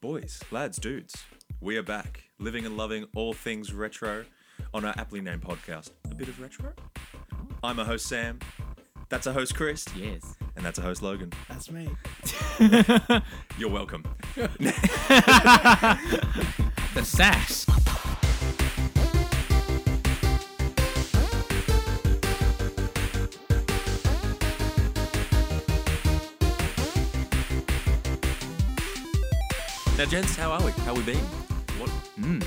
Boys, lads, dudes, we are back, living and loving all things retro on our aptly named podcast, A Bit of Retro. I'm a host, Sam. That's a host, Chris. Yes. And that's a host, Logan. That's me. You're welcome. The sass. Now, gents, how are we? How we been? What? Mm.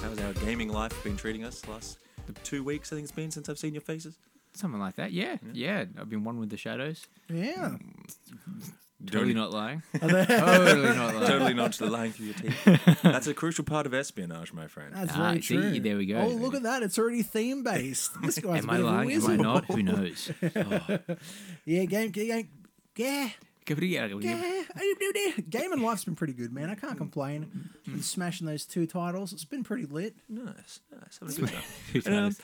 How's our gaming life been treating us last two weeks? I think it's been since I've seen your faces. Something like that. Yeah. Yeah. I've been one with the shadows. Yeah. Totally Dirty- not lying. Totally not lying. Totally not to the lying through your teeth. That's a crucial part of espionage, my friend. That's Ah, very see, true. there we go. Oh, look at that. It's already theme based. This guy's Am a I bit of a lying? Am I wizard. not? Who knows? Yeah, game, game, yeah, Give it a go. yeah. Game and life's been pretty good, man. I can't complain. Been smashing those two titles. It's been pretty lit. Nice, nice. Having a good time. And, um,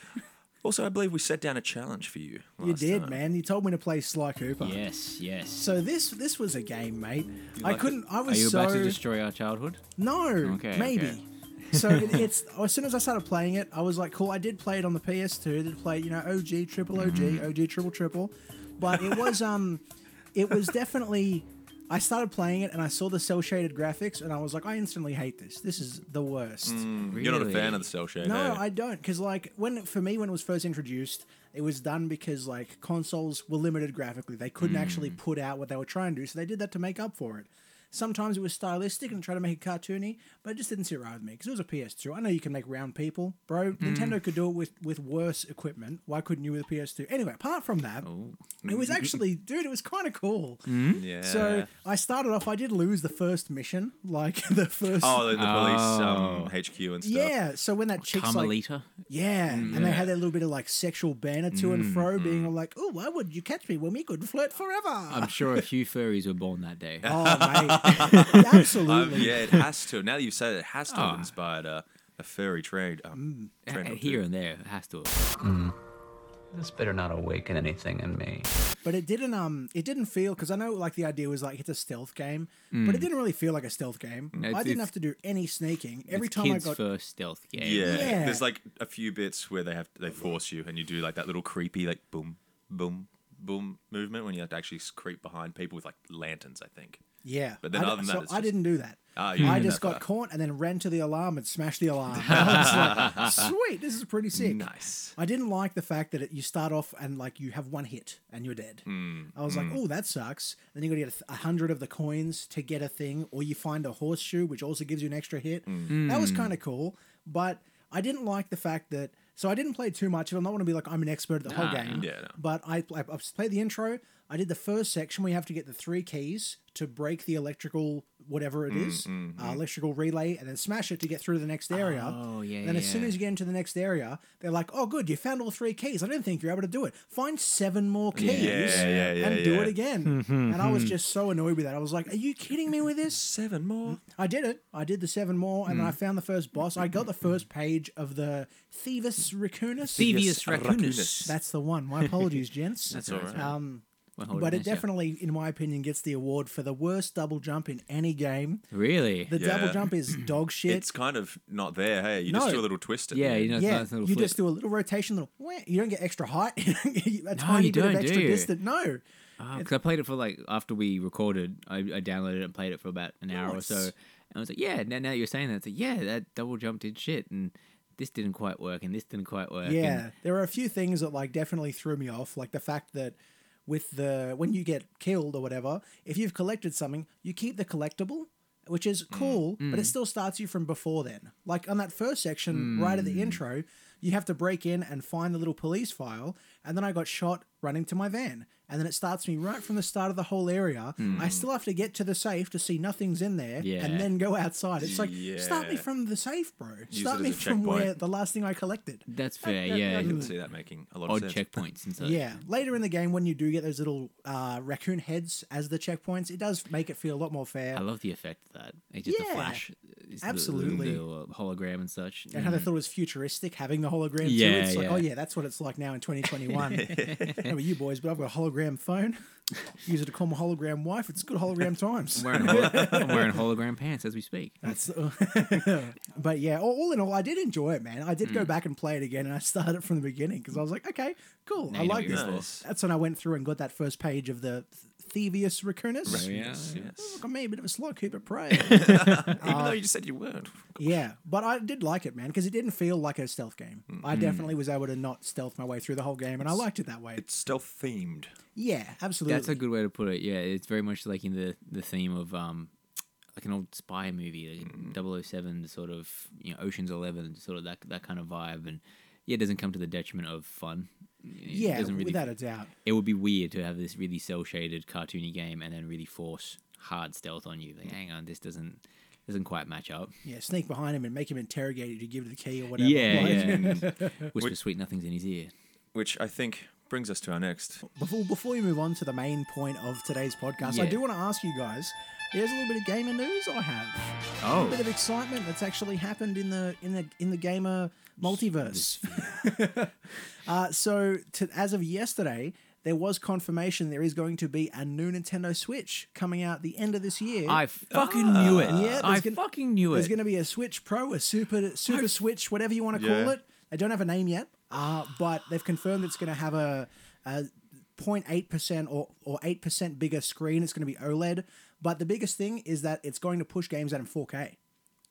also, I believe we set down a challenge for you. You last did, time. man. You told me to play Sly Cooper. Yes. Yes. So this this was a game, mate. I like couldn't. I was Are was you so about to destroy our childhood? no, Okay, maybe. okay. so it, it's as soon as I started playing it, I was like, cool. I did play it on the PS2. Did play, you know, OG, triple OG, Mm-hmm. OG, triple triple. But it was um, it was definitely. I started playing it and I saw the cell shaded graphics and I was like, I instantly hate this. This is the worst. Mm, You're not a fan of the cell shade. No? I don't, because like when for me when it was first introduced, it was done because like consoles were limited graphically; they couldn't Mm. actually put out what they were trying to do, so they did that to make up for it. Sometimes it was stylistic and try to make it cartoony, but it just didn't sit right with me because it was a PS2. I know you can make round people, bro. Mm. Nintendo could do it with with worse equipment. Why couldn't you with a PS2? Anyway, apart from that, Oh. it was actually, dude, it was kind of cool. Yeah. So I started off. I did lose the first mission, like the first. oh, the, the police um, Oh. HQ and stuff. yeah, so when that chick's like, Carmelita. yeah, and they had that little bit of like sexual banter to and fro, Mm, being like, "Oh, why would you catch me when we could flirt forever?" I'm sure a few furries were born that day. oh, mate, Um, absolutely. yeah, it has to. Now that you've said it, it has to have Ah. inspired a, a furry trade. Um, Uh, Here and there, it has to. This better not awaken anything in me. But it didn't. Um, it didn't feel because I know like the idea was like it's a stealth game, but it didn't really feel like a stealth game. It's- I didn't have to do any sneaking. Every it's time kids' I got first stealth game. Yeah. Yeah. There's like a few bits where they have they force you and you do like that little creepy like boom, boom, boom movement when you have to actually creep behind people with like lanterns. I think. Yeah, But then I, other than so that, it's I just- didn't do that. You I just got part. caught and then ran to the alarm and smashed the alarm. I was like, Sweet, this is pretty sick. Nice. I didn't like the fact that it, you start off and like you have one hit and you're dead. Hmm. I was like, oh, that sucks. Then you got to get a, th- a hundred of the coins to get a thing, or you find a horseshoe which also gives you an extra hit. Hmm. That was kind of cool, but I didn't like the fact that. So I didn't play too much. I'm not want to be like I'm an expert at the whole Nah. game. Yeah, no. But I, I, I played the intro. I did the first section where you have to get the three keys to break the electrical whatever it is, mm, mm, uh, mm. electrical relay, and then smash it to get through to the next area. Oh, yeah, Then as soon as you get into the next area, they're like, "Oh, good, you found all three keys. I didn't think you're able to do it. Find seven more keys Yeah, yeah, yeah, and do it again." and I was hmm. just so annoyed with that. I was like, "Are you kidding me with this?" Seven more. I did it. I did the seven more, and then I hmm. found the first boss. I got the first page of the Thievis Raccoonus. Thievius Raccoonus. raccoonus. That's the one. My apologies, gents. That's all right. Um, Well, hold but on, it yeah. definitely, in my opinion, gets the award for the worst double jump in any game. Really? The Yeah. double jump is dog shit. It's kind of not there. Hey, you just No. do a little twist. At yeah, the you know, it's yeah, nice little you flip. just do a little rotation, little. wah. You don't get extra height. You don't get a tiny you bit don't, extra do you? distance. No. Ah, because I played it for like after we recorded, I, I downloaded it and played it for about an hour or so, Nice. and I was like, yeah. Now, now that you're saying that, it's like, yeah, that double jump did shit, and this didn't quite work, and this didn't quite work. Yeah, and- there are a few things that like definitely threw me off, like the fact that with the when you get killed or whatever, if you've collected something, you keep the collectible, which is mm. cool, but it mm. still starts you from before then. Like on that first section, right at the mm. intro, you have to break in and find the little police file, and then I got shot running to my van. And then it starts me right from the start of the whole area. I still have to get to the safe to see nothing's in there, Yeah. and then go outside. It's like start me from the safe, bro. Use Start me from where the last thing I collected. That's fair. that- yeah, I can Mm. see that making a lot odd of sense. checkpoints and such. Yeah, later in the game when you do get those little uh, raccoon heads as the checkpoints, it does make it feel a lot more fair. I love the effect of that. It's just Yeah. a flash. Absolutely. the, the hologram and such. And how they thought it was futuristic having the hologram too. Yeah, It's like, oh yeah, that's what it's like now in 2021. How about you boys? But I've got a hologram phone. Use it to call my hologram wife. It's good hologram times. I'm wearing, holo- I'm wearing hologram pants as we speak. That's, but yeah, all, all in all, I did enjoy it, man. I did Mm. go back and play it again, and I started it from the beginning because I was like, okay, cool, Now I like this. Nice. That's when I went through and got that first page of the Thievius Recursus. Yeah. Yes, yes. Look at me, a bit of a slow keeper prey. Even though you just said you weren't. yeah, but I did like it, man, because it didn't feel like a stealth game. Mm. I definitely was able to not stealth my way through the whole game, and I liked it that way. It's stealth themed. Yeah, absolutely. That's a good way to put it. Yeah, it's very much like in the the theme of um, like an old spy movie, like 007, sort of you know Ocean's Eleven, sort of that that kind of vibe, and yeah, it doesn't come to the detriment of fun. It yeah, doesn't really. without a doubt. It would be weird to have this really cell shaded cartoony game and then really force hard stealth on you. Like, hang on, this doesn't doesn't quite match up. Yeah, sneak behind him and make him interrogate you to give the key or whatever. Yeah, Like- yeah. Whisper sweet nothings in his ear. Which I think brings us to our next. Before before we move on to the main point of today's podcast, I do want to ask you guys. There's a little bit of gamer news I have. Oh. A Oh, bit of excitement that's actually happened in the in the in the gamer multiverse. uh, so, to, as of yesterday, there was confirmation there is going to be a new Nintendo Switch coming out the end of this year. I fucking knew it. Yeah, I gonna- fucking knew it. There's going to be a Switch Pro, a Super Super Switch, whatever you want to call Yeah. it. They don't have a name yet, uh, but they've confirmed it's going to have a, a 0.8% or, or 8% bigger screen. It's going to be OLED. But the biggest thing is that it's going to push games out in 4K,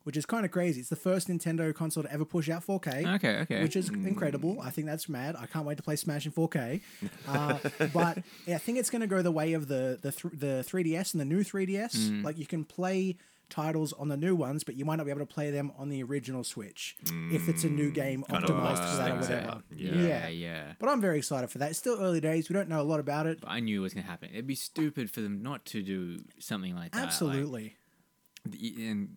which is kind of crazy. It's the first Nintendo console to ever push out 4K. Okay, okay. Which is incredible. I think that's mad. I can't wait to play Smash in 4K. Uh, but yeah, I think it's going to go the way of the the th- the 3DS and the new 3DS. Mm. Like you can play titles on the new ones, but you might not be able to play them on the original Switch if it's a new game Kind optimized for that or whatever. yeah, Yeah. yeah. But I'm very excited for that. It's still early days. We don't know a lot about it. But I knew it was going to happen. It'd be stupid for them not to do something like that. Absolutely. the- and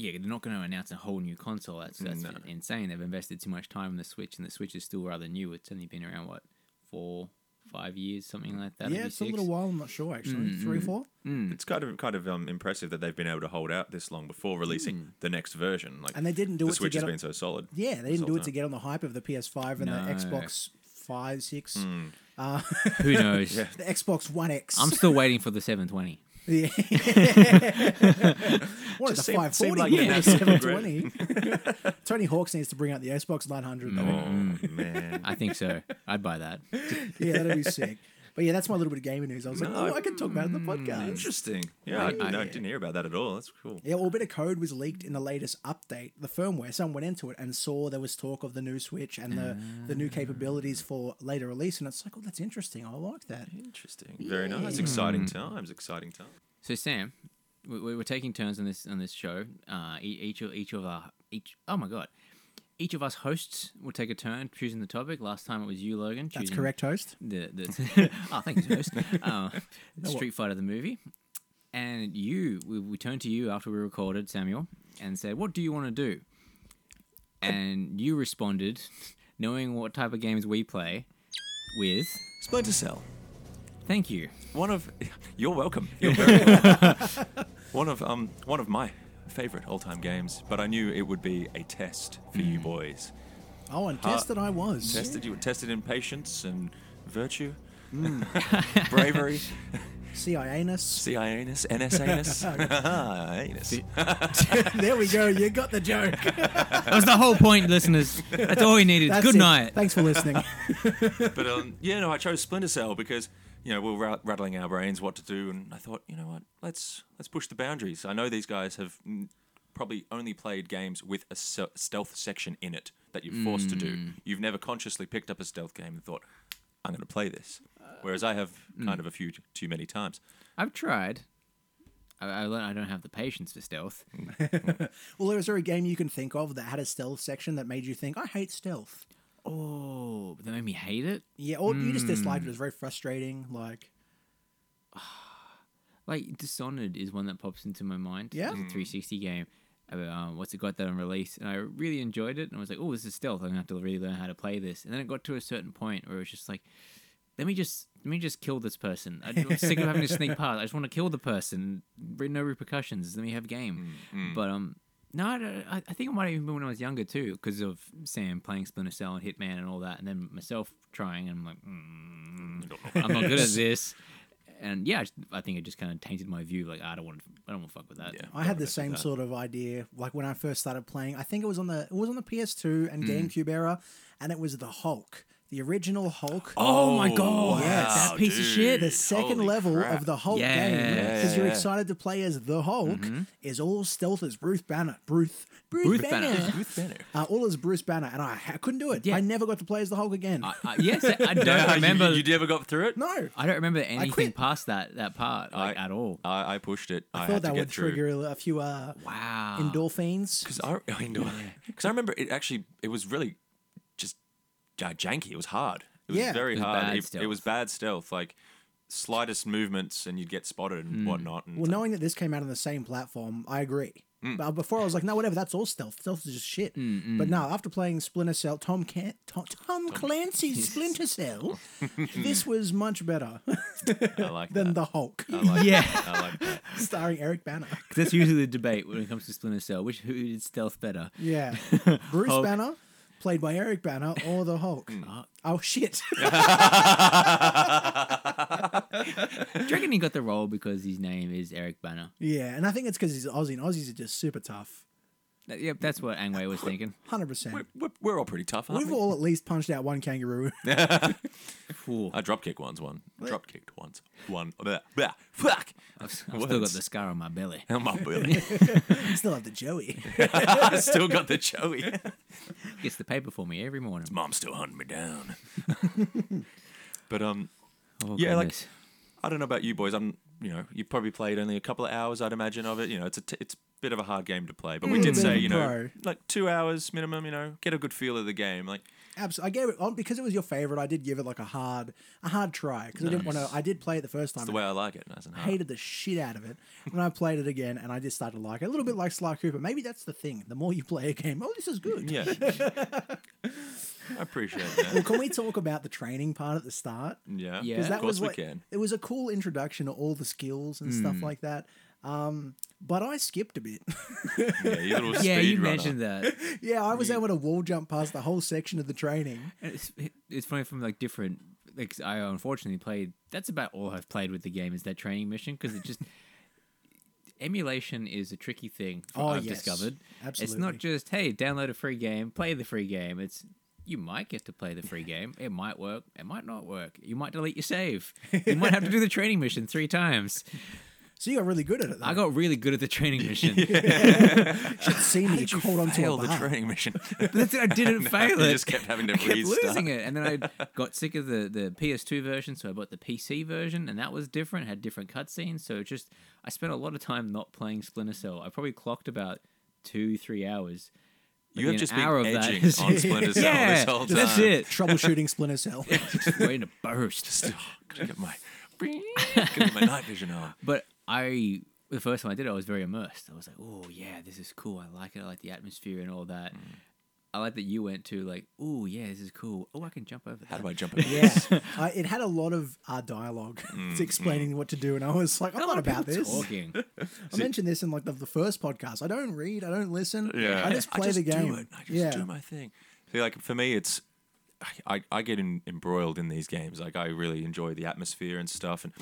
yeah, they're not going to announce a whole new console. That's mm, that's No. insane. They've invested too much time in the Switch, and the Switch is still rather new. It's only been around what four, five years, something like that. yeah, maybe it's a little while. I'm not sure actually. Mm, Three, mm. four. Mm. It's kind of kind of um, impressive that they've been able to hold out this long before releasing the next version. Like, And they didn't do the it to Switch get has on- been so solid. Yeah, they didn't do whole it to get on the hype of the PS5 and No. the Xbox Five, Six, uh, Who knows? Yeah. the Xbox One X. I'm still waiting for the 720. Yeah. what is Just the seemed- 540? seemed like yeah, the absolute 720. Tony Hawk's needs to bring out the Xbox 900. though. Oh man. I think so. I'd buy that. Yeah, that'd be sick. But yeah, that's my little bit of gaming news. I was like, oh, I can talk about it in the podcast. Interesting. Yeah, I, I- no, I didn't hear about that at all. That's cool. Yeah, well, a bit of code was leaked in the latest update, the firmware. Someone went into it and saw there was talk of the new Switch and the, the new capabilities for later release, and it's like, oh, that's interesting. I like that. Interesting. Very nice. Exciting times. Exciting times. So Sam, we, we- we're taking turns on this on this show. Uh, e- each of each of our each. Oh my god. Each of us hosts will take a turn choosing the topic. Last time it was you, Logan. That's correct, host. The, the oh, thank you, host. Uh, Street Fighter the movie, and you. We, we turned to you after we recorded Samuel and said, "What do you want to do?" And you responded, knowing what type of games we play, with Splinter Cell. "Thank you." One of you're welcome. You're very welcome. one of um one of my favorite all-time games, but I knew it would be a test for you boys. Oh, and Ha- tested I was. Tested you were tested in patience and virtue, Mm. bravery, CIA-ness. CIAnus, NSAnus, anus. there we go. You got the joke. That was the whole point, listeners. That's all we needed. That's Good it. night. Thanks for listening. But um, yeah, no, I chose Splinter Cell because you know we we're rattling our brains what to do, and I thought, you know what, let's let's push the boundaries. I know these guys have mm, probably only played games with a stealth section in it that you're forced to do. Mm. You've never consciously picked up a stealth game and thought, I'm going to play this. Uh, Whereas I have mm. kind of a few too many times. I've tried. I, I, I don't have the patience for stealth. Mm. well, is there a game you can think of that had a stealth section that made you think, I hate stealth? Oh, but that made me hate it. Yeah, or you just disliked it. It was very frustrating. Like, Like Dishonored is one that pops into my mind. Yeah? it's a 360 game. Uh, Um, what's it got that on release? And I really enjoyed it. And I was like, oh, this is stealth. I'm gonna have to really learn how to play this. And then it got to a certain point where it was just like, let me just let me just kill this person. I'm sick of having to sneak past. I just want to kill the person. Re- No repercussions. Let me have game. But um, No, I, don't- I I think it might have even been when I was younger too, because of Sam playing Splinter Cell and Hitman and all that, and then myself trying, and I'm like, mm, I'm not good at this. And yeah, I, just- I think it just kind of tainted my view. Like, I don't want, to, I don't want to fuck with that. Yeah. I had the same sort of idea, like when I first started playing. I think it was on the it was on the PS2 Mm. and GameCube era, and it was the Hulk, the original Hulk. Oh my god, Yes. that piece of dude. shit. the second Holy level crap. of the Hulk Yeah. game, because you're Yeah. excited to play as the Hulk, Mm-hmm. is all stealth as Bruce Banner. Bruce, Bruce, Bruce Banner. Banner. Ruth Banner. Uh, all as Bruce Banner, and I, I couldn't do it. Yeah. I never got to play as the Hulk again. I, I, yes, I don't Yeah, you- remember. You, never got through it. no, I don't remember anything quit. past that that part like, I- at all. I, I pushed it. I, I had thought to that get would through. trigger a few uh, Wow. endorphins. Because I, because I remember it actually, it was really just Uh, janky. It was hard. It was Yeah. very It was hard. bad It, it was bad stealth. Like slightest movements and you'd get spotted and hmm. whatnot. And Well, it's like, knowing that this came out on the same platform, I agree. Mm. But uh, before I was like, no, whatever, that's all stealth. Stealth is just shit. Hmm, hmm. But now, after playing Splinter Cell, Tom Can- Tom, Tom Clancy's Splinter Cell, this was much better I like than that. the Hulk, I like Yeah. that. I like that. starring Eric Bana. 'Cause that's usually the debate when it comes to Splinter Cell. Which who did stealth better? Yeah, Bruce Hulk. Banner, played by Eric Bana, or the Hulk. Mm. Oh shit! Do you reckon he got the role because his name is Eric Bana? yeah, and I think it's because he's Aussie, and Aussies are just super tough. That- Yep, that's what Ang Lee was thinking. Hundred percent. We're, we're, we're all pretty tough, aren't We've we? all at least punched out one kangaroo. Cool. I drop kicked once. One. Drop kicked once. One. Blah, blah, fuck. I've still got the scar on my belly. On my belly. I still have the Joey. I still got the Joey. Gets the paper for me every morning. Mom's still hunting me down. but um, Oh, Yeah, like- goodness. I don't know about you boys. I'm, you know, you probably played only a couple of hours, I'd imagine, of it. You know, it's a t- it's a bit of a hard game to play, but we Mm, did say, you know, pro. like two hours minimum. You know, get a good feel of the game. Like, Absolutely, I gave it on because it was your favorite. I did give it like a hard, a hard try because I didn't want to. I did play it the first time. it's the way I like it. Nice and I hard. hated the shit out of it. When I played it again, and I just started to like it a little bit like Sly Cooper. Maybe that's the thing. The more you play a game, oh, this is good. Yeah, I appreciate that. Well, that. can we talk about the training part at the start? Yeah, Yeah. Because that of course was we can. It was a cool introduction to all the skills and stuff like that. Um, but I skipped a bit. Yeah, you little yeah, speed you runner. mentioned that. yeah, I was able to wall jump past the whole section of the training. It's, it's funny from like different. Like I unfortunately played. That's about all I've played with the game is that training mission because it just emulation is a tricky thing. Oh, I've yes. discovered. It's not just hey, download a free game, play the free game. It's you might get to play the free game. It might work. It might not work. You might delete your save. You might have to do the training mission three times. So you got really good at it. I got really good at the training mission. Should see me you hold on to a the bar. training mission? That's it, I didn't fail you it. just kept having to I kept restart. losing it, and then I got sick of the, the PS2 version, so I bought the PC version, and that was different. Had different cutscenes, so it just I spent a lot of time not playing Splinter Cell. I probably clocked about two three hours. You Maybe have just been hour of that edging on Splinter Cell yeah, this whole time. that's it. Troubleshooting Splinter Cell. Just waiting to burst. Still, gotta get my, gotta get my night vision on. But I, the first time I did it, I was very immersed. I was like, oh yeah, this is cool. I like it. I like the atmosphere and all that. Mm. I like that you went to like, oh yeah, this is cool. Oh, I can jump over. How do I jump? over Yeah, this? I, it had a lot of uh, dialogue. Mm, it's explaining what to do, and I was like, I'm not about this. Talking. I mentioned this in like the, the first podcast. I don't read. I don't listen. Yeah, I just play the do game. it. I just yeah, do my thing. See, like for me, it's I, I, I get in, embroiled in these games. Like I really enjoy the atmosphere and stuff, and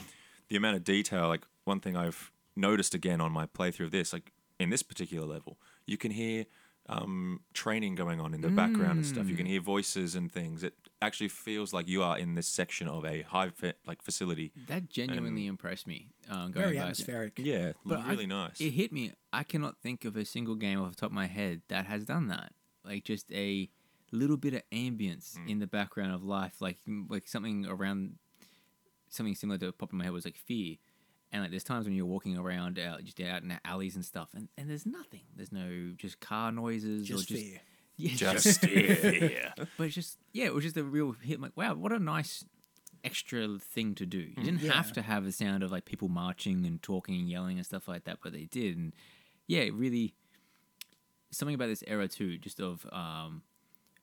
the amount of detail. Like one thing I've noticed again on my playthrough of this, like in this particular level, you can hear um, training going on in the background and stuff. You can hear voices and things. It actually feels like you are in this section of a high fa- like facility. That genuinely impressed me. Um, going very back. atmospheric. Yeah, But I- really nice. It hit me. I cannot think of a single game off the top of my head that has done that. Like just a little bit of ambience Mm. in the background of life, like like something around something similar to pop in my head was like fear. And like there's times when you're walking around out just out in the alleys and stuff, and, and there's nothing. There's no just car noises Just or just fear. yeah, Just yeah. but it's just yeah, it was just a real hit. Like, wow, what a nice extra thing to do. You didn't Yeah. have to have the sound of like people marching and talking and yelling and stuff like that, but they did. And yeah, it really something about this era too, just of um,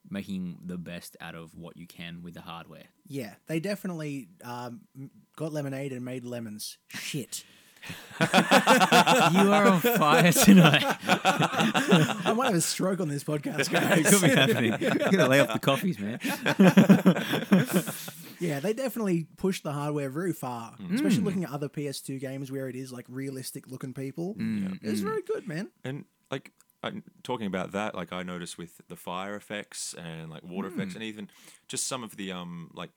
making the best out of what you can with the hardware. Yeah, they definitely um, got lemonade and made lemons. Shit. You are on fire tonight. I might have a stroke on this podcast, it guys. could be happening. You're gonna lay off the coffees, man. Yeah, they definitely pushed the hardware very far, Mm. especially looking at other PS2 games where it is like realistic looking people. Mm. It's very good, man. And like I, talking about that, like I noticed with the fire effects and like water effects, Hmm. and even just some of the um like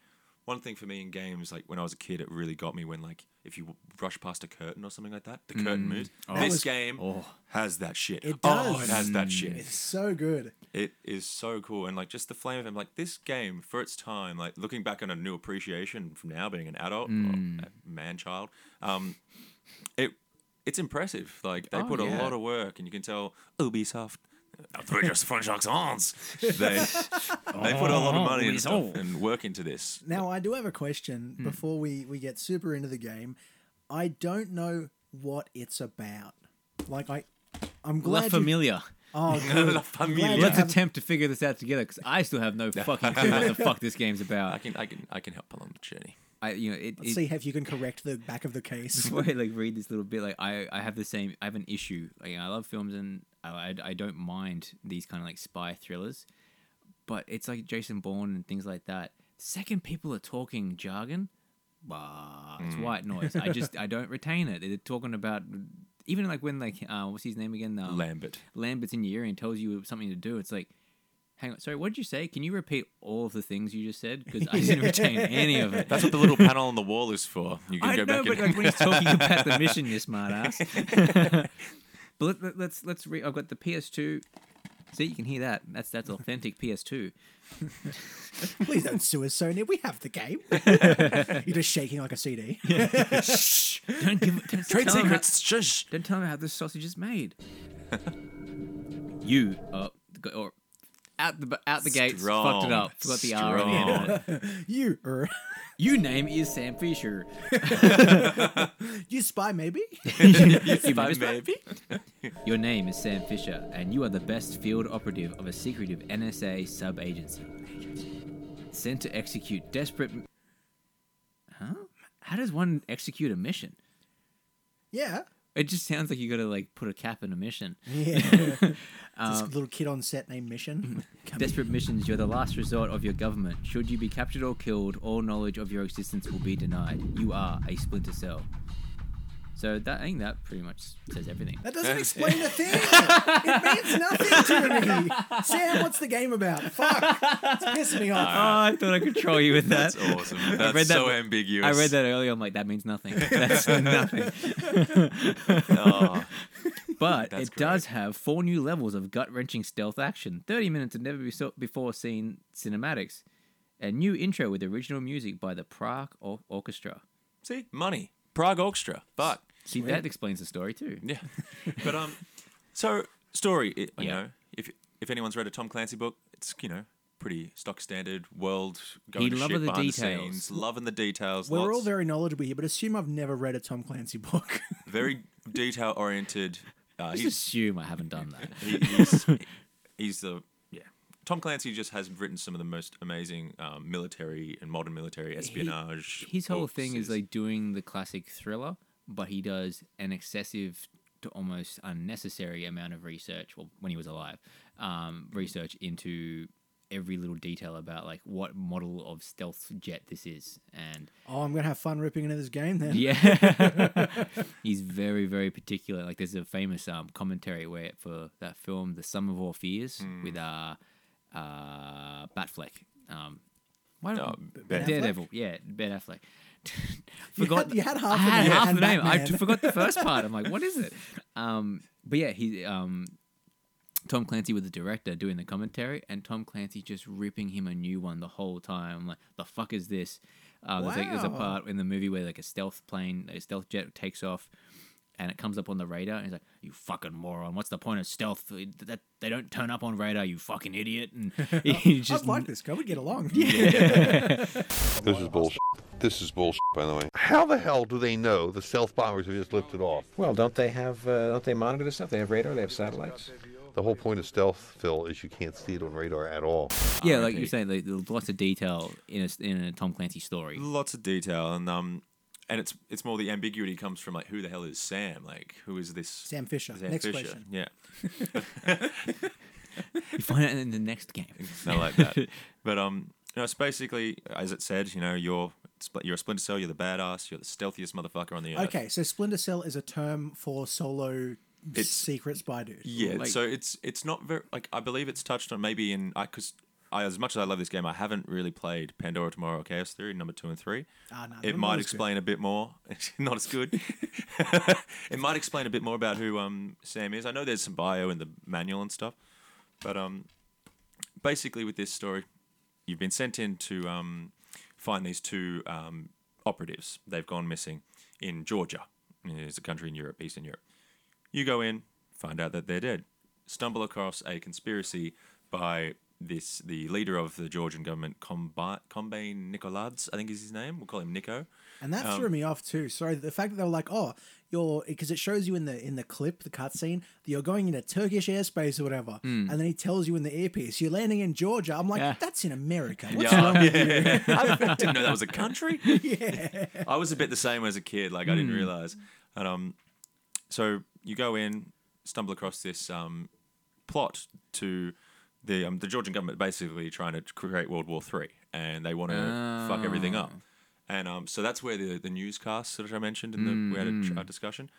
one thing for me in games, like when I was a kid, it really got me when like if you brush past a curtain or something like that, the curtain moves. this was- game Oh. has that shit. It Oh, does. it has that shit. It's so good. It is so cool, and like just the flame of him, like this game for its time, like looking back on a new appreciation from now being an adult, Mm. man child, um, it it's impressive. Like they Oh, put a lot of work, and you can tell Ubisoft. Outrageous Franchise They they put a lot of money and, stuff and work into this. Now, I do have a question Hmm. before we, we get super into the game. I don't know what it's about. Like, I, I'm La glad. you, Familia. oh, good. La Familia. glad you Let's attempt to figure this out together because I still have no fucking clue what the fuck this game's about. I about. can I can I can help along the journey. I, you know, it, Let's it, see if you can correct the back of the case. before I like read this little bit, like I, I have the same. I have an issue. Like I love films and I, I, I don't mind these kind of like spy thrillers, but it's like Jason Bourne and things like that. Second, people are talking jargon. Bah, it's white noise. I just I don't retain it. They're talking about even like when like uh, what's his name again? Um, Lambert. Lambert's in your ear and tells you something to do. It's like, hang on, sorry, what did you say? Can you repeat all of the things you just said? Because I didn't retain any of it. That's what the little panel on the wall is for. You can I go know, back but and like when he's talking about the mission, you smart ass. but let, let, let's let's re- I've got the PS2. See, you can hear that. That's that's authentic PS2. Please don't sue us, Sony. We have the game. You're just shaking like a CD. Shh! Don't give. Don't trade tell 'em how- secrets. Shush. Don't tell me how this sausage is made. you uh, or out the out the gates, fucked it up. Forgot the R on the end. it. you, er, Your name is Sam Fisher. you spy, maybe? You Fine, maybe maybe. Your name is Sam Fisher, and you are the best field operative of a secretive NSA sub agency. Sent to execute desperate. m- Huh? How does one execute a mission? Yeah. It just sounds like you gotta like put a cap in a mission. Yeah. Um, this little kid on set named Mission. Desperate missions, you're the last resort of your government. Should you be captured or killed, all knowledge of your existence will be denied. You are a Splinter Cell. So that I think that pretty much says everything. That doesn't explain a thing. it means nothing to me. Sam, what's the game about? Fuck. It's pissing me off. Oh, I thought I could troll you with that. That's awesome. That's read that- so ambiguous. I read that earlier. I'm like, that means nothing. That's nothing. Oh, But That's it does have four new levels of gut wrenching stealth action, 30 minutes of never before seen cinematics, a new intro with original music by the Prague Or- Orchestra. see, money. Prague Orchestra. Fuck. See, that explains the story too. Yeah. But um, so story. It, you Yeah. know, if if anyone's read a Tom Clancy book, it's you know pretty stock standard world going He to loved shit the behind details. the scenes, loving the details. We're all very knowledgeable here, but assume I've never read a Tom Clancy book. very detail oriented. Uh, Just he's assume I haven't done that. he, he's he's the yeah. Tom Clancy just has written some of the most amazing um, military and modern military espionage. His whole thing is He's- like doing the classic thriller, but he does an excessive to almost unnecessary amount of research. Well, when he was alive, um, research into every little detail about like what model of stealth jet this is, and oh, I'm going to have fun ripping into this game then. yeah, he's very very particular. Like there's a famous um, commentary where for that film, The Sum of All Fears, with uh, uh, Batfleck. Um, why don't Oh, Ben Daredevil? Yeah, Ben Affleck. You forgot had- you had half I had it half the name. I Batman. t- forgot the first part. I'm like, what is it? Um, but yeah, he um, Tom Clancy with the director doing the commentary, and Tom Clancy just ripping him a new one the whole time. I'm like, the fuck is this? Uh, there's, like, there's a part in the movie where like a stealth plane, a stealth jet takes off. And it comes up on the radar, and he's like, "You fucking moron! What's the point of stealth? That they don't turn up on radar, you fucking idiot!" And he just I'd like this guy. We get along. This is bullshit. This is bullshit, by the way. How the hell do they know the stealth bombers have just lifted off? Well, don't they have? Uh, don't they monitor this stuff? They have radar. They have satellites. The whole point of stealth, Phil, is you can't see it on radar at all. yeah, like you're saying, like, there's lots of detail in a, in a Tom Clancy story. lots of detail and um and it's it's more the ambiguity comes from like who the hell is Sam? Like who is this Sam Fisher. Sam Next Fisher? question. Yeah, You find out in the next game. I like that. but um, you know, it's basically as it said. You know, you're spl- you're a Splinter Cell. You're the badass. You're the stealthiest motherfucker on the earth. Okay, so Splinter Cell is a term for solo It's- secret spy dude. Yeah, Like- so it's it's not very like I believe it's touched on maybe in I because I as much as I love this game, I haven't really played Pandora Tomorrow or Chaos Theory number two and three. Ah, no, it they're not might as good. explain a bit more. not as good. it might explain a bit more about who um Sam is. I know there's some bio in the manual and stuff, but um basically with this story, you've been sent in to um find these two um operatives. They've gone missing in Georgia. It's a country in Europe, Eastern Europe. You go in, find out that they're dead. Stumble across a conspiracy by this the leader of the Georgian government, Kombayn Nikoladze, I think is his name. We'll call him Nico. And that Um, threw me off too. Sorry, the fact that they were like, "Oh, you're," because it shows you in the in the clip, the cutscene, that you're going into Turkish airspace or whatever, and then he tells you in the earpiece, "You're landing in Georgia." I'm like, Yeah. "That's in America." What's Yeah, wrong with you? yeah. I didn't know that was a country. yeah, I was a bit the same as a kid. Like I didn't realize. And um, so you go in, stumble across this um plot to the um the Georgian government basically trying to create World War Three, and they want to fuck everything up. And um, so that's where the the newscasts that I mentioned in the we had a, tr- a discussion.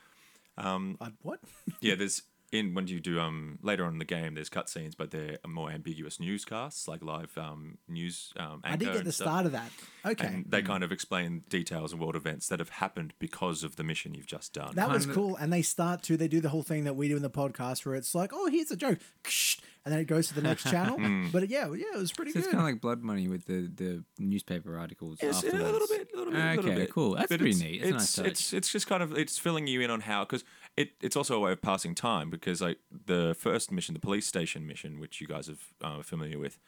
Uh, what? Yeah, there's in when do you do um later on in the game, there's cutscenes, but they're more ambiguous newscasts, like live um news um. I did anchor get the stuff. start of that. Okay, And they kind of explain details and world events that have happened because of the mission you've just done. that was kinda- cool. And they start to they do the whole thing that we do in the podcast, where it's like, "Oh, here's a joke," and then it goes to the next channel. Hmm. But yeah, yeah, it was pretty So it's kind of like Blood Money with the, the newspaper articles. Yes, yeah, a afterwards. little bit, a little bit, a little Okay, bit. cool. That's But pretty it's, neat. It's, a nice It's touch. it's it's just kind of it's filling you in on how because it it's also a way of passing time because like the first mission, the police station mission, which you guys are uh, familiar with,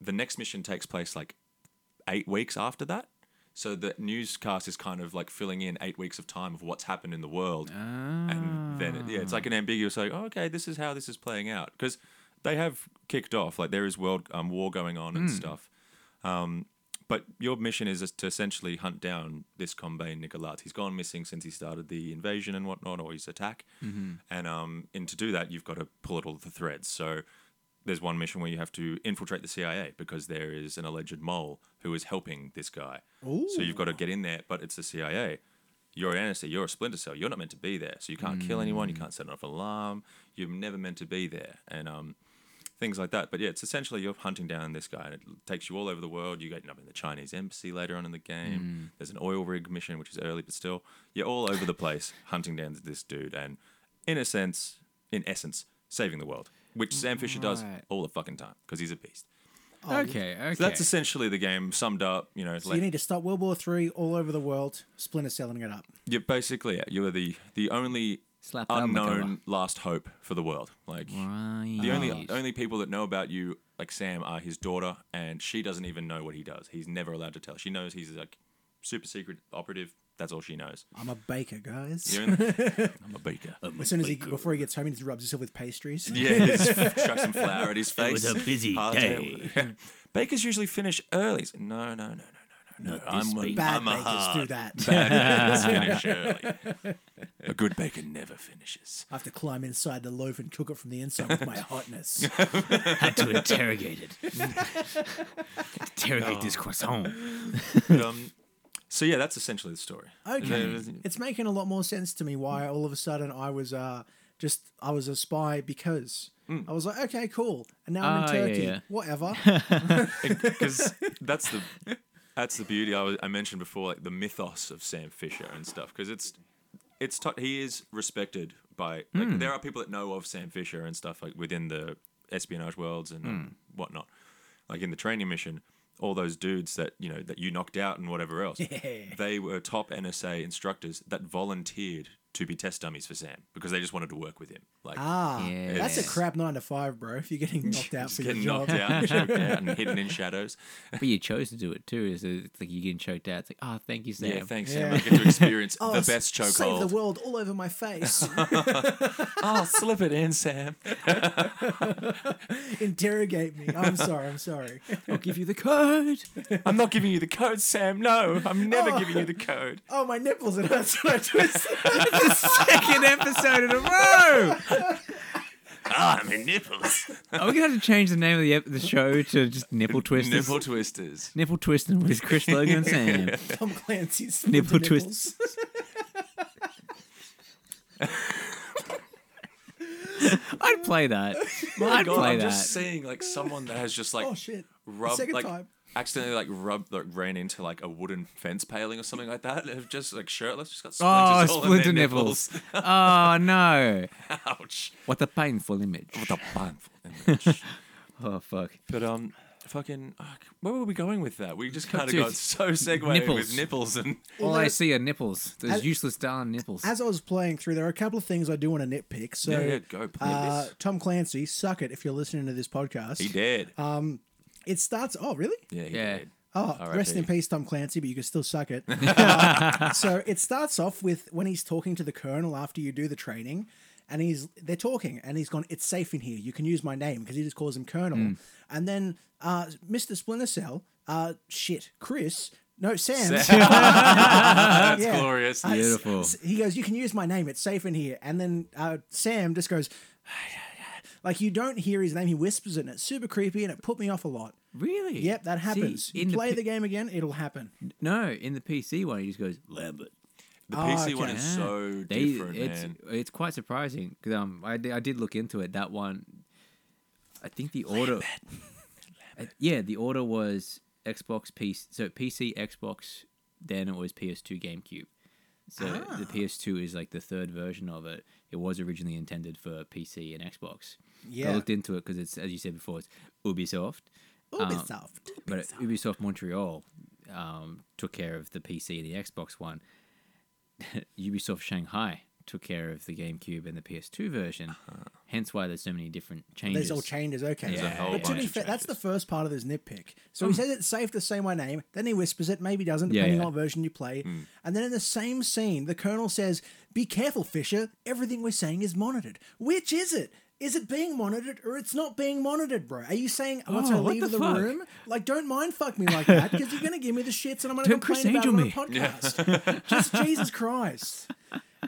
the next mission takes place like eight weeks after that. So the newscast is kind of like filling in eight weeks of time of what's happened in the world, and then it, yeah, it's like an ambiguous like, oh, okay, this is how this is playing out because they have kicked off like there is world um, war going on and stuff. Um, but your mission is to essentially hunt down this Kombayn Nicolas. He's gone missing since he started the invasion and whatnot, or his attack. And um, and to do that, you've got to pull at all the threads. So there's one mission where you have to infiltrate the CIA because there is an alleged mole who is helping this guy. So you've got to get in there, but it's the CIA. You're an NSA, you're a splinter cell. You're not meant to be there. So you can't kill anyone. You can't set off an alarm. You're never meant to be there. And um, things like that. But yeah, it's essentially you're hunting down this guy, and it takes you all over the world. You get up in the Chinese embassy later on in the game. Mm. There's an oil rig mission, which is early, but still, you're all over the place hunting down this dude, and in a sense, in essence, saving the world, which Sam Fisher does all the fucking time because he's a beast. Oh, okay, okay. So that's essentially the game summed up. You know, So like, you need to stop World War Three all over the world. Splinter selling it up. you're basically you're the the only Slap that on unknown last hope for the world. Like Right. The only only people that know about you, like Sam, are his daughter, and she doesn't even know what he does. He's never allowed to tell. She knows he's like super secret operative. That's all she knows. I'm a baker, guys. You know? I'm a baker. As soon as he before he gets home, he just rubs himself with pastries. Yeah, just chuck some flour at his face. was a busy Hard day. time. Bakers usually finish early. No, no, no, no, no, no, no. Not I'm this a. Bad I'm a bakers hard do that. bad bakers finish early. A good baker never finishes. I have to climb inside the loaf and cook it from the inside with my hotness. Had to interrogate it. Interrogate this croissant. But, um, so yeah, that's essentially the story. Okay, it's making a lot more sense to me why all of a sudden I was uh just I was a spy because I was like, okay, cool, and now I'm in Ah, yeah, Turkey. yeah. Whatever. because that's the that's the beauty I, was, I mentioned before, like the mythos of Sam Fisher and stuff. Because it's it's t- he is respected by like there are people that know of Sam Fisher and stuff like within the espionage worlds and um, whatnot. Like in the training mission, all those dudes that you know that you knocked out and whatever else, they were top NSA instructors that volunteered to be test dummies for Sam because they just wanted to work with him. Like Ah, Yeah. that's a crap nine to five, bro. If you're getting knocked out just for your getting job. knocked out, choked out, and hidden in shadows. But you chose to do it too. Is it's like you're getting choked out. It's like, oh, thank you, Sam. Yeah, thanks, Yeah. Sam. I get to experience Oh, the s- best Save the world all over my face. Oh, slip it in, Sam. Interrogate me. I'm sorry. I'm sorry. I'll give you the code. I'm not giving you the code, Sam. No, I'm never Oh. giving you the code. Oh, my nipples. It hurts when I twist. Second episode in a row. Ah, my nipples. Are we going to change the name of the, ep- the show to just Nipple Twisters? Nipple twisters. Nipple Twisting with Chris Logan and Sam. Tom Clancy's Nipple splinter twists. I'd play that. I'd God, play I'm that. just seeing like someone that has just like Oh shit! rubbed Second like time. Accidentally like rubbed like ran into like a wooden fence paling or something like that. Just like shirtless, just got Oh, splinters all in splinter their nipples. oh no! Ouch! What a painful image. What a painful image. Oh fuck! but um, fucking, uh, where were we going with that? We just kind of got so segued nipples. with nipples and All I see are nipples. Those As- useless darn nipples. As I was playing through, there are a couple of things I do want to nitpick. So, Yeah, yeah, go, please. Uh, Tom Clancy, suck it if you're listening to this podcast. he did. It starts. Oh, really? yeah, he yeah. did. Oh, R.I.P. rest in peace, Tom Clancy, but you can still suck it. Uh, so it starts off with when he's talking to the colonel after you do the training, and he's they're talking, and he's gone, "It's safe in here. You can use my name," because he just calls him Colonel. And then uh, Mr. Splinter Cell, uh, shit, Chris, no, Sam. That's Yeah. glorious. Uh, s- Beautiful. s- He goes, "You can use my name. It's safe in here." And then uh, Sam just goes, like you don't hear his name. He whispers it, and it's super creepy, and it put me off a lot. Really? Yep, that happens. See, you in the play pi- the game again, it'll happen. No, in the PC one, he just goes Lambert. The Oh, PC one okay. is so They, different, it's man. it's quite surprising because um I, I did look into it. That one, I think the order, Uh, yeah, the order was Xbox PC. So PC, Xbox, then it was PS2, GameCube. So Ah. the PS2 is like the third version of it. It was originally intended for PC and Xbox. I looked into it because it's as you said before, it's Ubisoft. Um, Ubisoft. but Ubisoft Montreal um, took care of the PC and the Xbox One. Ubisoft Shanghai took care of the GameCube and the PS2 version. Hence why there's so many different changes. There's all changes, okay. Whole but to be fair, that's the first part of his nitpick. So he says it's safe to say my name, then he whispers it, maybe doesn't, depending yeah. on what version you play. And then in the same scene, the colonel says, Be careful, Fisher. Everything we're saying is monitored. Which is it? Is it being monitored or it's not being monitored, bro? Are you saying once I Oh, what leave the the, room, like don't mind fuck me like that because you're gonna give me the shits and I'm gonna Don't Chris complain about it Angel on a podcast. Just Jesus Christ.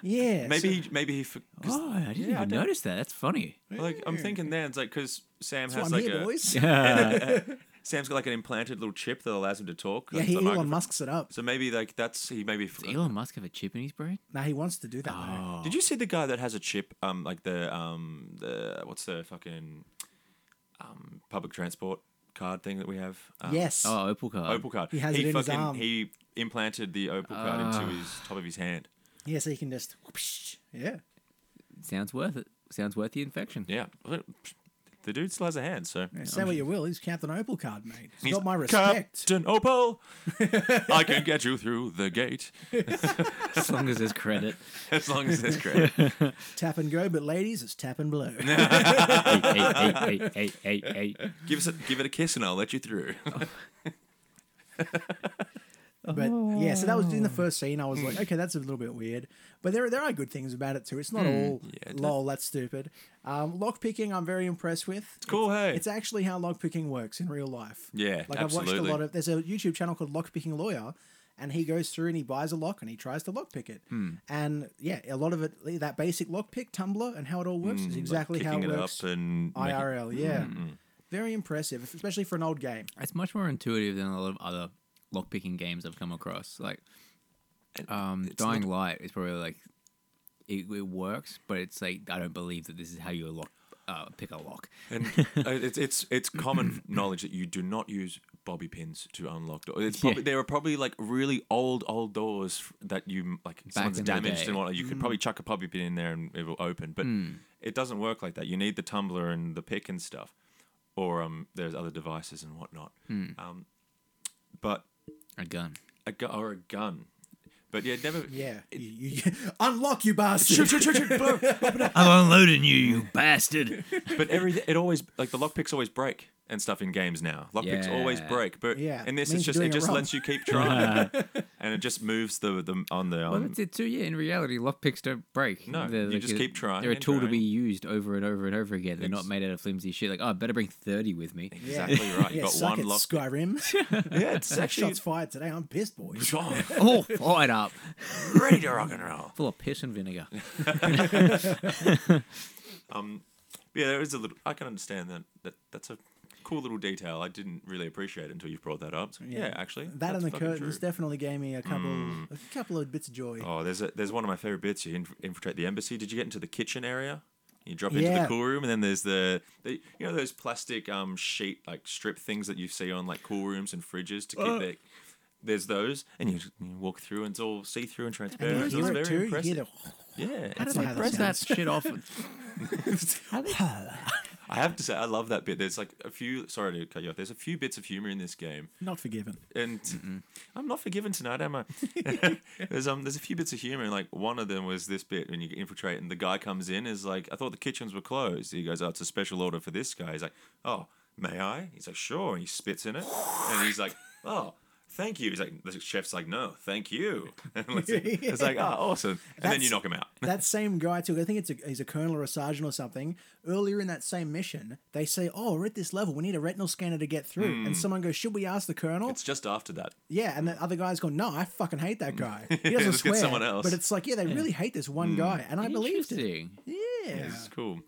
Yeah. Maybe so- he, maybe he. Oh, I didn't Yeah, I even don't- notice that. That's funny. Like I'm thinking then it's like because Sam that's has why I'm like here, a boys. Sam's got like an implanted little chip that allows him to talk. Yeah, onto he the Elon microphone. Musk's it up. So maybe like that's he maybe. Does Elon Musk have a chip in his brain? Now he wants to do that. Oh. though. Did you see the guy that has a chip? Um, like the um the what's the fucking um public transport card thing that we have? Um, Yes. Oh, Opal card. Opal card. He has it in his arm. he implanted the Opal card Ah. into his top of his hand. Yeah, so he can just whoosh. yeah. Sounds worth it. Sounds worth the infection. Yeah, the dude still has a hand. So Say what you will, he's Captain Opal card, mate. He's He's got my respect. Captain Opal, I can get you through the gate As long as there's credit. as long as there's credit. Tap and go, but ladies, it's tap and blow. hey, hey, hey, hey, hey, hey, hey. give us a, give it a kiss and I'll let you through. But yeah, so that was in the first scene. I was like, okay, that's a little bit weird. But there, there are good things about it too. It's not all Yeah, lol, that's stupid. Um, lock picking, I'm very impressed with. It's cool, hey. It's actually how lock picking works in real life. Yeah, like I've watched a lot of. There's a YouTube channel called Lock Picking Lawyer, and he goes through and he buys a lock and he tries to lock pick it. Hmm. And yeah, a lot of it, that basic lock pick tumbler and how it all works is exactly how Hmm, it it works. up and making- IRL, yeah. Very impressive, especially for an old game. It's much more intuitive than a lot of other lockpicking games I've come across. Like, um, Dying Light is probably like it, it works, but it's like I don't believe that this is how you lock uh, pick a lock. And uh, it's it's it's common knowledge that you do not use bobby pins to unlock doors. It's probably, Yeah. There are probably like really old old doors that you like someone's damaged and whatnot. You could probably chuck a bobby pin in there and it will open, but it doesn't work like that. You need the tumbler and the pick and stuff, or um, there's other devices and whatnot. Um, but A gun. a gu- or a gun. But yeah, never. Yeah. You, you, unlock, you bastard. I'm unloading you, you bastard. But every it always like the lockpicks always break and stuff in games now. Lockpicks always break. But Yeah, in this, means it's you're just it it just wrong. lets you keep trying, and it just moves the the on the. Well, Um, that's it too. Yeah, in reality, lockpicks don't break. No, They're you like just a- keep trying They're a and tool to be used over and over and over again. They're not made out of flimsy shit. Like, oh, I better bring thirty with me. exactly right. You yeah, got suck one lock. Skyrim. Yeah, it's Six actually shots fired today. I'm pissed, boys. oh, fired up, ready to rock and roll. full of piss and vinegar. Um, yeah, there is a little. I can understand that. That that's a cool little detail. I didn't really appreciate it until you brought that up. So, yeah. actually, That that's and the curtains true. definitely gave me a couple, a couple of bits of joy. Oh, there's a, there's one of my favorite bits. You inf- infiltrate the embassy. Did you get into the kitchen area? You drop into the cool room, and then there's the, the you know those plastic um sheet like strip things that you see on like cool rooms and fridges to keep Uh. their. There's those, and you, you walk through, and it's all see through and And transparent. you it hear it very too. You impressive. hear the, yeah, How it's do they how that press that sounds. shit off? I have to say, I love that bit. There's like a few. Sorry to cut you off. There's a few bits of humor in this game, not forgiven. and I'm not forgiven tonight, am I? there's um, there's a few bits of humor, and like one of them was this bit when you infiltrate, and the guy comes in is like, I thought the kitchens were closed. He goes, Oh, it's a special order for this guy. He's like, Oh, may I? He's like, Sure. And he spits in it, and he's like, Oh. Thank you. He's like, the chef's like, no, thank you. And it's, it's like, oh, awesome. And then you knock him out. that same guy too. I think it's a, he's a colonel or a sergeant or something. Earlier in that same mission, they say, "Oh, we're at this level. We need a retinal scanner to get through." And hmm. someone goes, "Should we ask the colonel?" It's just after that. yeah, and the other guy's going, "No, I fucking hate that guy. He doesn't Let's get swear." someone else. But it's like, yeah, they really hate this one hmm. guy, and I believed it. Interesting. Yeah. It's cool.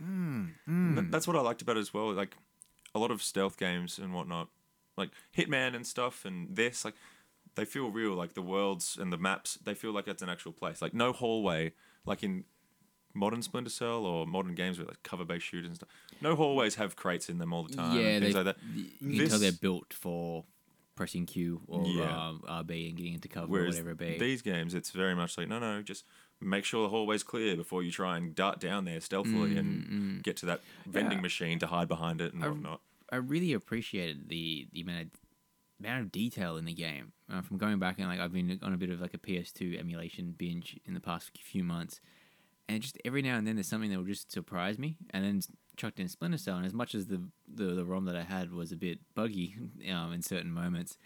Hmm, and that- that's what I liked about it as well. Like a lot of stealth games and whatnot, like Hitman and stuff, and this, like they feel real. Like the worlds and the maps, they feel like it's an actual place. Like no hallway, like in modern Splinter Cell or modern games with like cover-based shooters and stuff. No hallways have crates in them all the time. yeah, and things like that. you can tell they're built for pressing Q or Yeah. um, RB and getting into cover or Whereas whatever it be. these games, it's very much like no, no, just make sure the hallway's clear before you try and dart down there stealthily and mm, mm, mm. get to that vending Yeah. machine to hide behind it and whatnot. I really appreciated the the amount of amount of detail in the game. Uh, from going back and like I've been on a bit of like a PS2 emulation binge in the past few months, and just every now and then there's something that will just surprise me. And then chucked in Splinter Cell, and as much as the the, the ROM that I had was a bit buggy um, in certain moments,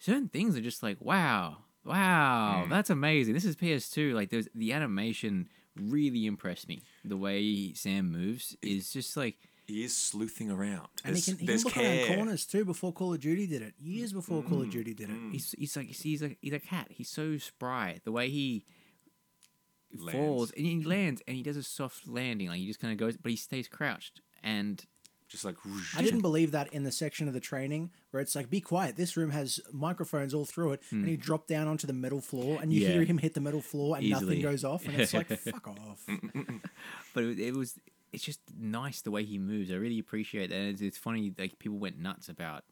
certain things are just like wow, wow, that's amazing. This is PS2. Like there's the animation really impressed me. The way Sam moves is just like. He is sleuthing around. And he There's, can, he can look care. around corners too before Call of Duty did it. Years before Call of mm. Duty did it. Mm. He's he's like he's like he's a cat. He's so spry. The way he Lands. falls and he lands and he does a soft landing. Like he just kind of goes, but he stays crouched. And Just like I didn't believe that in the section of the training where it's like, be quiet. This room has microphones all through it. And he mm. dropped down onto the metal floor and you. Yeah. hear him hit the metal floor and Easily. nothing goes off. And it's like, fuck off. but it, it was it's just nice the way he moves. I really appreciate that. It's, it's funny like people went nuts about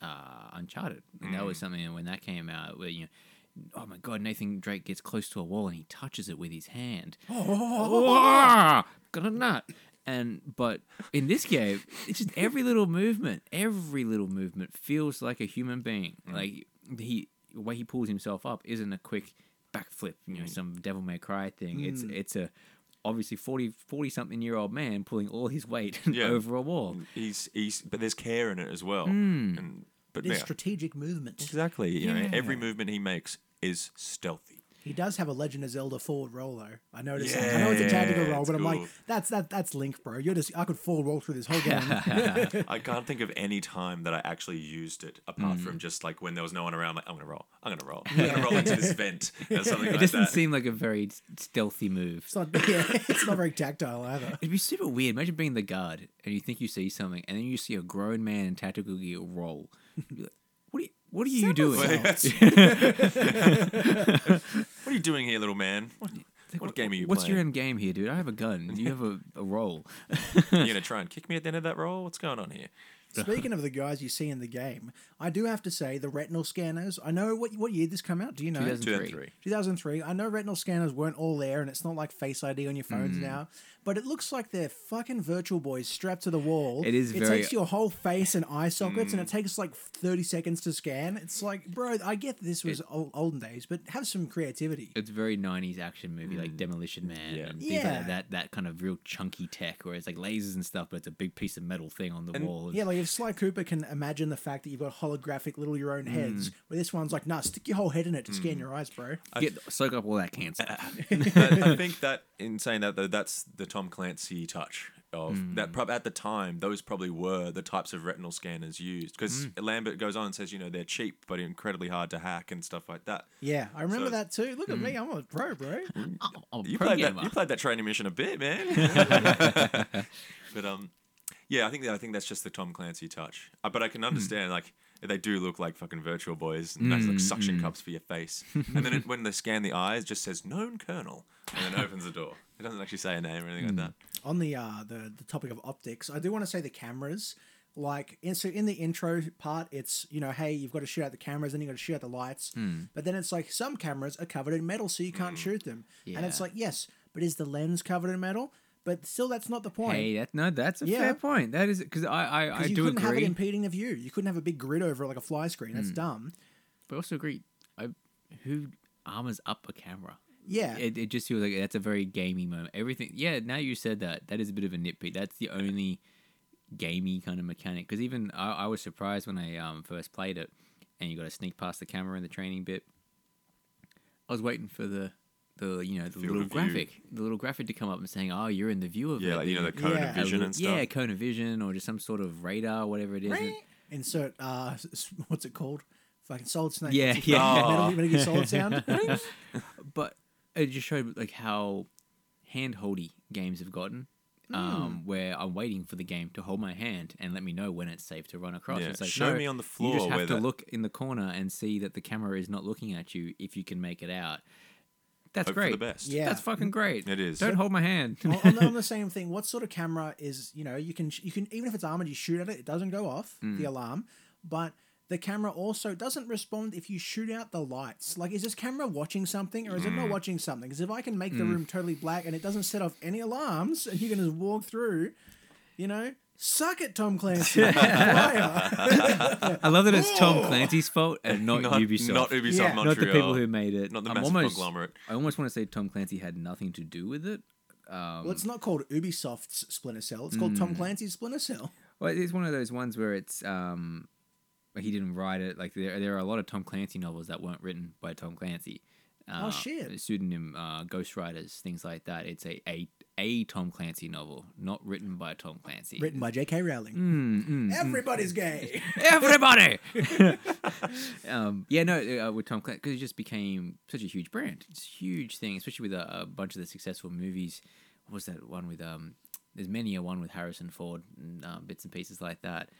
uh, Uncharted, and that was mm. something when that came out where you know. Oh my god, Nathan Drake gets close to a wall and he touches it with his hand. Oh, got a nut. And but in this game, it's just every little movement, every little movement feels like a human being. Mm. Like he the way he pulls himself up isn't a quick backflip, you know, mm. some devil may cry thing. It's it's a obviously 40, 40 something year old man pulling all his weight Yeah. over a wall. he's he's but there's care in it as well. Hmm. And but It's yeah, strategic movement. exactly. You know, every movement he makes is stealthy. He does have a Legend of Zelda forward roll though. I noticed. that. I know it's a tactical roll, it's but I'm like, cool. that's that that's Link, bro. You're just I could forward roll through this whole game. I can't think of any time that I actually used it apart from mm-hmm. just like when there was no one around. Like I'm gonna roll. I'm gonna roll. I'm gonna roll into this vent or something It like doesn't that. seem like a very stealthy move. it's not yeah, it's not very tactile either. It'd be super weird. Imagine being the guard and you think you see something, and then you see a grown man in tactical gear roll. You'd be like, what are you, what are you doing? what are you doing here, little man? What, what game are you playing? What's your end game here, dude? I have a gun. You have a, a roll. you gonna try and kick me at the end of that roll? What's going on here? Speaking of the guys you see in the game, I do have to say the retinal scanners. I know what what year this come out. Do you know? 2003. 2003. 2003. I know retinal scanners weren't all there, and it's not like Face ID on your phones Mm. now. But it looks like they're fucking virtual boys strapped to the wall. It is It very- takes your whole face and eye sockets, and Mm. it takes like 30 seconds to scan. It's like, bro, I get this was ol- olden days, but have some creativity. It's very '90s action movie, like Demolition Man Yeah. and Yeah. like that. That kind of real chunky tech, where it's like lasers and stuff, but it's a big piece of metal thing on the And- wall. Yeah, like if Sly Cooper can imagine the fact that you've got holographic little your own heads, Mm. where this one's like, nah, stick your whole head in it to scan your eyes, bro. Get soak up all that cancer. I think that in saying that though, that's the Tom Clancy touch of Hmm. that. Prob- at the time, those probably were the types of retinal scanners used because Hmm. Lambert goes on and says, you know, they're cheap but incredibly hard to hack and stuff like that. Yeah, I remember So- that too. Look at Mm. me, I'm a pro, bro. Oh, You pro played gamer. that. You played that training mission a bit, man. but um, yeah, I think I think that's just the Tom Clancy touch. Uh, but I Hmm. can understand like they do look like fucking virtual boys, and that's like suction Hmm. cups for your face. and then it, when they scan the eyes, just says known colonel, and then opens the door. It doesn't actually say a name or anything Hmm. like that. on the uh the, the topic of optics, I do want to say the cameras. Like in, so in the intro part, it's you know, hey, you've got to shoot out the cameras, then you got to shoot out the lights. Hmm. But then it's like some cameras are covered in metal, so you can't shoot them. And it's Yeah. like yes, but is the lens covered in metal? But still, that's not the point. Hey, that, no, that's a Yeah. fair point. That is because I I, I Because you do couldn't have it agree, impeding the view. You couldn't have a big grid over it like a fly screen. That's dumb. but I also agree. I, who armors up a camera? Yeah. It, it just feels like that's a very gamey moment. Everything, yeah. Now you said that, that is a bit of a nitpick. That's the only gamey kind of mechanic. Because even I, I was surprised when I um, first played it, and you got to sneak past the camera in the training bit. I was waiting for the the you know the Field little of view. graphic, the little graphic to come up and saying, "Oh, you're in the view of Yeah, it." like you know the cone Yeah. of vision A and stuff. Yeah, cone of vision or just some sort of radar, whatever it is. And- Insert uh, s- s- what's it called? Fucking solid snake. Yeah, yeah. Oh. Metal, Metal Gear Solid sound. but it just showed like how hand-holdy games have gotten. Um, where I'm waiting for the game to hold my hand and let me know when it's safe to run across. Yeah, It's like, show no, me on the floor. You floor just where have to that- look in the corner and see that the camera is not looking at you if you can make it out. That's Hope for great. the best. Yeah. That's fucking great. It is. Don't hold my hand. on, on the, on the same thing, what sort of camera is you know you can you can even if it's armored, you shoot at it, it doesn't go off the alarm, but the camera also doesn't respond if you shoot out the lights. Like, is this camera watching something or is it not watching something? Because if I can make the room totally black and it doesn't set off any alarms, and you can just walk through, you know, suck it, Tom Clancy. I love that it's Tom Clancy's fault and not, not Ubisoft. Not Ubisoft Yeah. Montreal. Not the people who made it. Not the I'm massive almost, conglomerate. I almost want to say Tom Clancy had nothing to do with it. Um, well, it's not called Ubisoft's Splinter Cell. It's called Tom Clancy's Splinter Cell. Well, it's one of those ones where it's um, he didn't write it. Like there, there are a lot of Tom Clancy novels that weren't written by Tom Clancy. Uh, Oh, shit. Pseudonym uh, ghostwriters, things like that. It's a, a a Tom Clancy novel, not written by Tom Clancy. Written by J.K. Rowling. Mm, mm, Everybody's gay. Everybody. um, yeah, no, uh, with Tom Clancy because it just became such a huge brand. It's a huge thing, especially with a, a bunch of the successful movies. What was that one with? Um, there's many a one with Harrison Ford and uh, bits and pieces like that.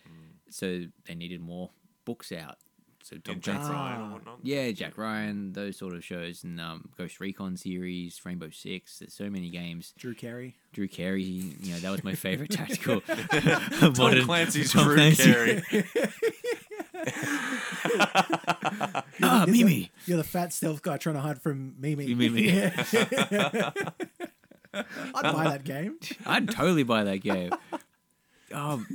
So they needed more books out. So Tom Jack Clancy, Ryan or whatnot. yeah, Jack Ryan, those sort of shows, and um, Ghost Recon series, Rainbow Six. There's so many games. Drew Carey. Drew Carey, you know, that was my favorite tactical. Tom modern- Clancy's Tom Drew Clancy. Carey. Ah, Mimi. You're the fat stealth guy trying to hide from Mimi. Mimi. I'd buy that game. I'd totally buy that game. Um,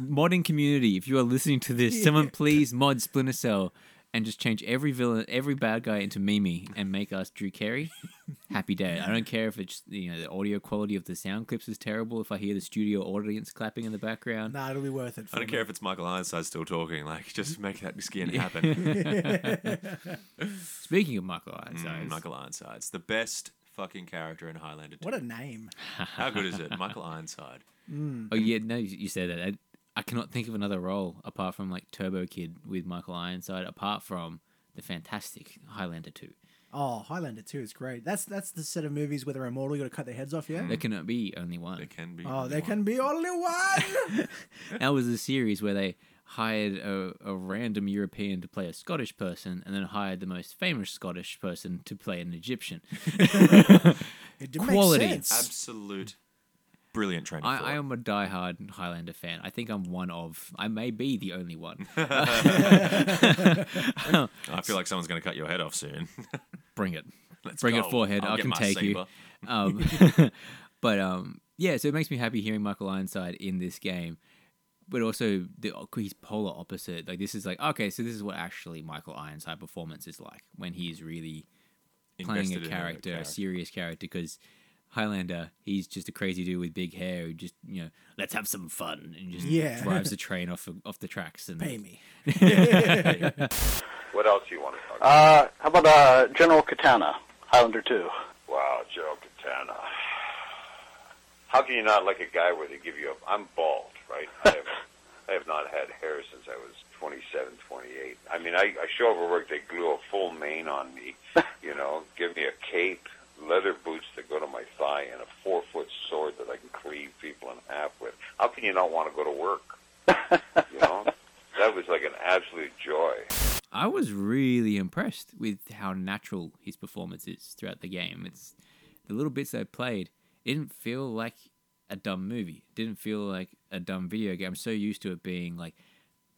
modding community, if you are listening to this, someone please mod Splinter Cell and just change every villain, every bad guy into Mimi and make us Drew Carey. Happy day. I don't care if it's you know the audio quality of the sound clips is terrible. If I hear the studio audience clapping in the background, Nah, it'll be worth it. For I don't me. care if it's Michael Ironside still talking. Like, just make that skin happen. speaking of Michael Ironside, Mm, Michael Ironside's the best fucking character in Highlander 2. What a name. How good is it? Michael Ironside. Mm. oh yeah, no, you you said that. I, I cannot think of another role apart from like Turbo Kid with Michael Ironside, apart from the fantastic Highlander two. Oh, Highlander 2 is great. That's that's the set of movies where they're immortal, you gotta cut their heads off, yeah? There cannot be only one. There can be. Oh, only there one. can be only one. That was a series where they hired a, a random European to play a Scottish person and then hired the most famous Scottish person to play an Egyptian. it didn't Quality. make sense. Absolute brilliant training. I. I am a diehard Highlander fan. I think I'm one of. I may be the only one. I feel like someone's going to cut your head off soon. Bring it. Let's Bring go. it, forehead. I'll I can take you. Um, but um, yeah, so it makes me happy hearing Michael Ironside in this game. But also, the he's polar opposite. Like this is like okay, so this is what actually Michael Ironside performance is like when he's really playing a in character, a serious character. Because Highlander, he's just a crazy dude with big hair who just you know let's have some fun and just Yeah. drives the train off off the tracks and Pay me. What else do you want to talk about? Uh, how about uh, General Katana, Highlander 2? Wow, Joe Katana. How can you not like a guy where they give you a... I'm bald, right? I have, I have not had hair since I was 27, 28. I mean, I, I show up at work, they glue a full mane on me, you know, give me a cape, leather boots that go to my thigh, and a four-foot sword that I can cleave people in half with. How can you not want to go to work? you know? That was like an absolute joy. I was really impressed with how natural his performance is throughout the game. It's the little bits I played. It didn't feel like a dumb movie. It didn't feel like a dumb video game. I'm so used to it being like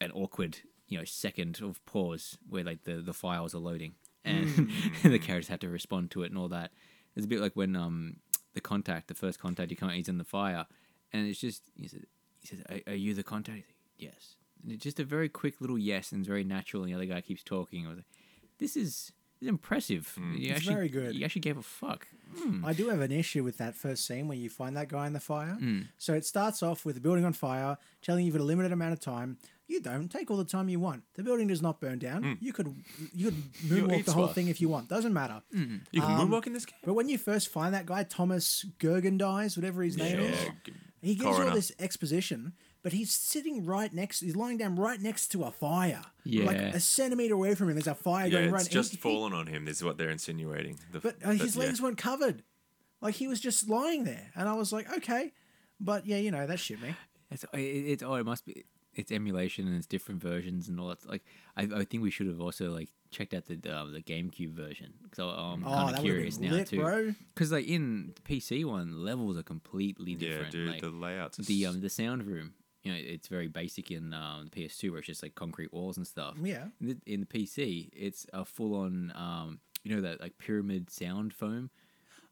an awkward, you know, second of pause where like the, the files are loading and the mm-hmm. characters have to respond to it and all that. It's a bit like when um the contact, the first contact you come he's in the fire, and it's just he says, he says are, are you the contact? Yes. And it's just a very quick little yes and it's very natural. And the other guy keeps talking. I was like, this is, this is impressive. You It's actually, very good. You actually gave a fuck. Hmm. I do have an issue with that first scene where you find that guy in the fire. Mm. So it starts off with the building on fire, telling you you've got a limited amount of time. You don't take all the time you want. The building does not burn down. You could you could moonwalk the whole stuff. thing if you want. Doesn't matter. You can Um, moonwalk in this game? But when you first find that guy, Thomas Gergen dies, whatever his name is, he gives you all this exposition, but he's sitting right next. He's lying down right next to a fire, Yeah. like a centimeter away from him. There's a fire Yeah, going it's right. and just he- he- fallen on him. This is what they're insinuating. The, but uh, his yeah. legs weren't covered. Like he was just lying there, and I was like, okay, but yeah, you know that shit me. It's, it, it's, oh, it must be, it's emulation and it's different versions and all that. Like, I, I think we should have also like checked out the uh, the GameCube version. So I'm Oh, kind of curious now lit, too. Because like in PC one, levels are completely different. Yeah, different. dude, like, the layouts. The um the sound room you know it's very basic in um, the PS2 where it's just like concrete walls and stuff. Yeah. In the, in the PC, it's a full on um you know that like pyramid sound foam,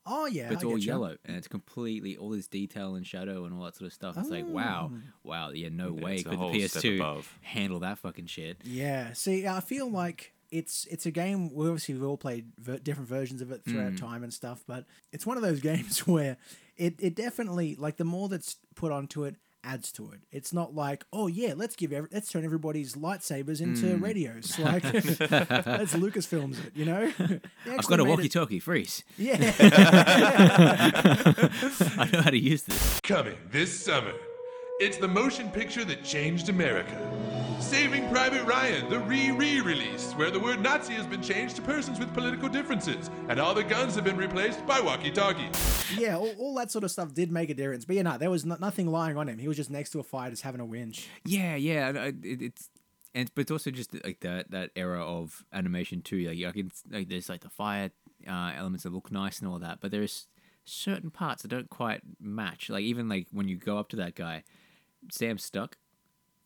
Oh yeah, but it's I all getcha. yellow and it's completely all this detail and shadow and all that sort of stuff. It's like wow, Oh. wow, yeah, no Yeah, way it's could the PS2 above. handle that fucking shit. Yeah. See, I feel like it's it's a game. We obviously we've all played ver- different versions of it throughout Mm. time and stuff, but it's one of those games where it it definitely like the more that's put onto it adds to it. It's not like oh yeah, let's give every, let's turn everybody's lightsabers into Mm. radios. Like that's Lucasfilms it, you know. I've got a walkie-talkie, freeze. Yeah. I know how to use this. Coming this summer, it's the motion picture that changed America. Saving Private Ryan, the re-re-release, where the word Nazi has been changed to persons with political differences, and all the guns have been replaced by walkie-talkies. yeah, all, all that sort of stuff did make a difference. But yeah, no, there was no, nothing lying on him. He was just next to a fire, just having a whinge. Yeah, yeah, and, uh, it, it's and but it's also just like that that era of animation too. Like I can like there's like the fire uh, elements that look nice and all that, but there's certain parts that don't quite match. Like even like when you go up to that guy, Sam's stuck.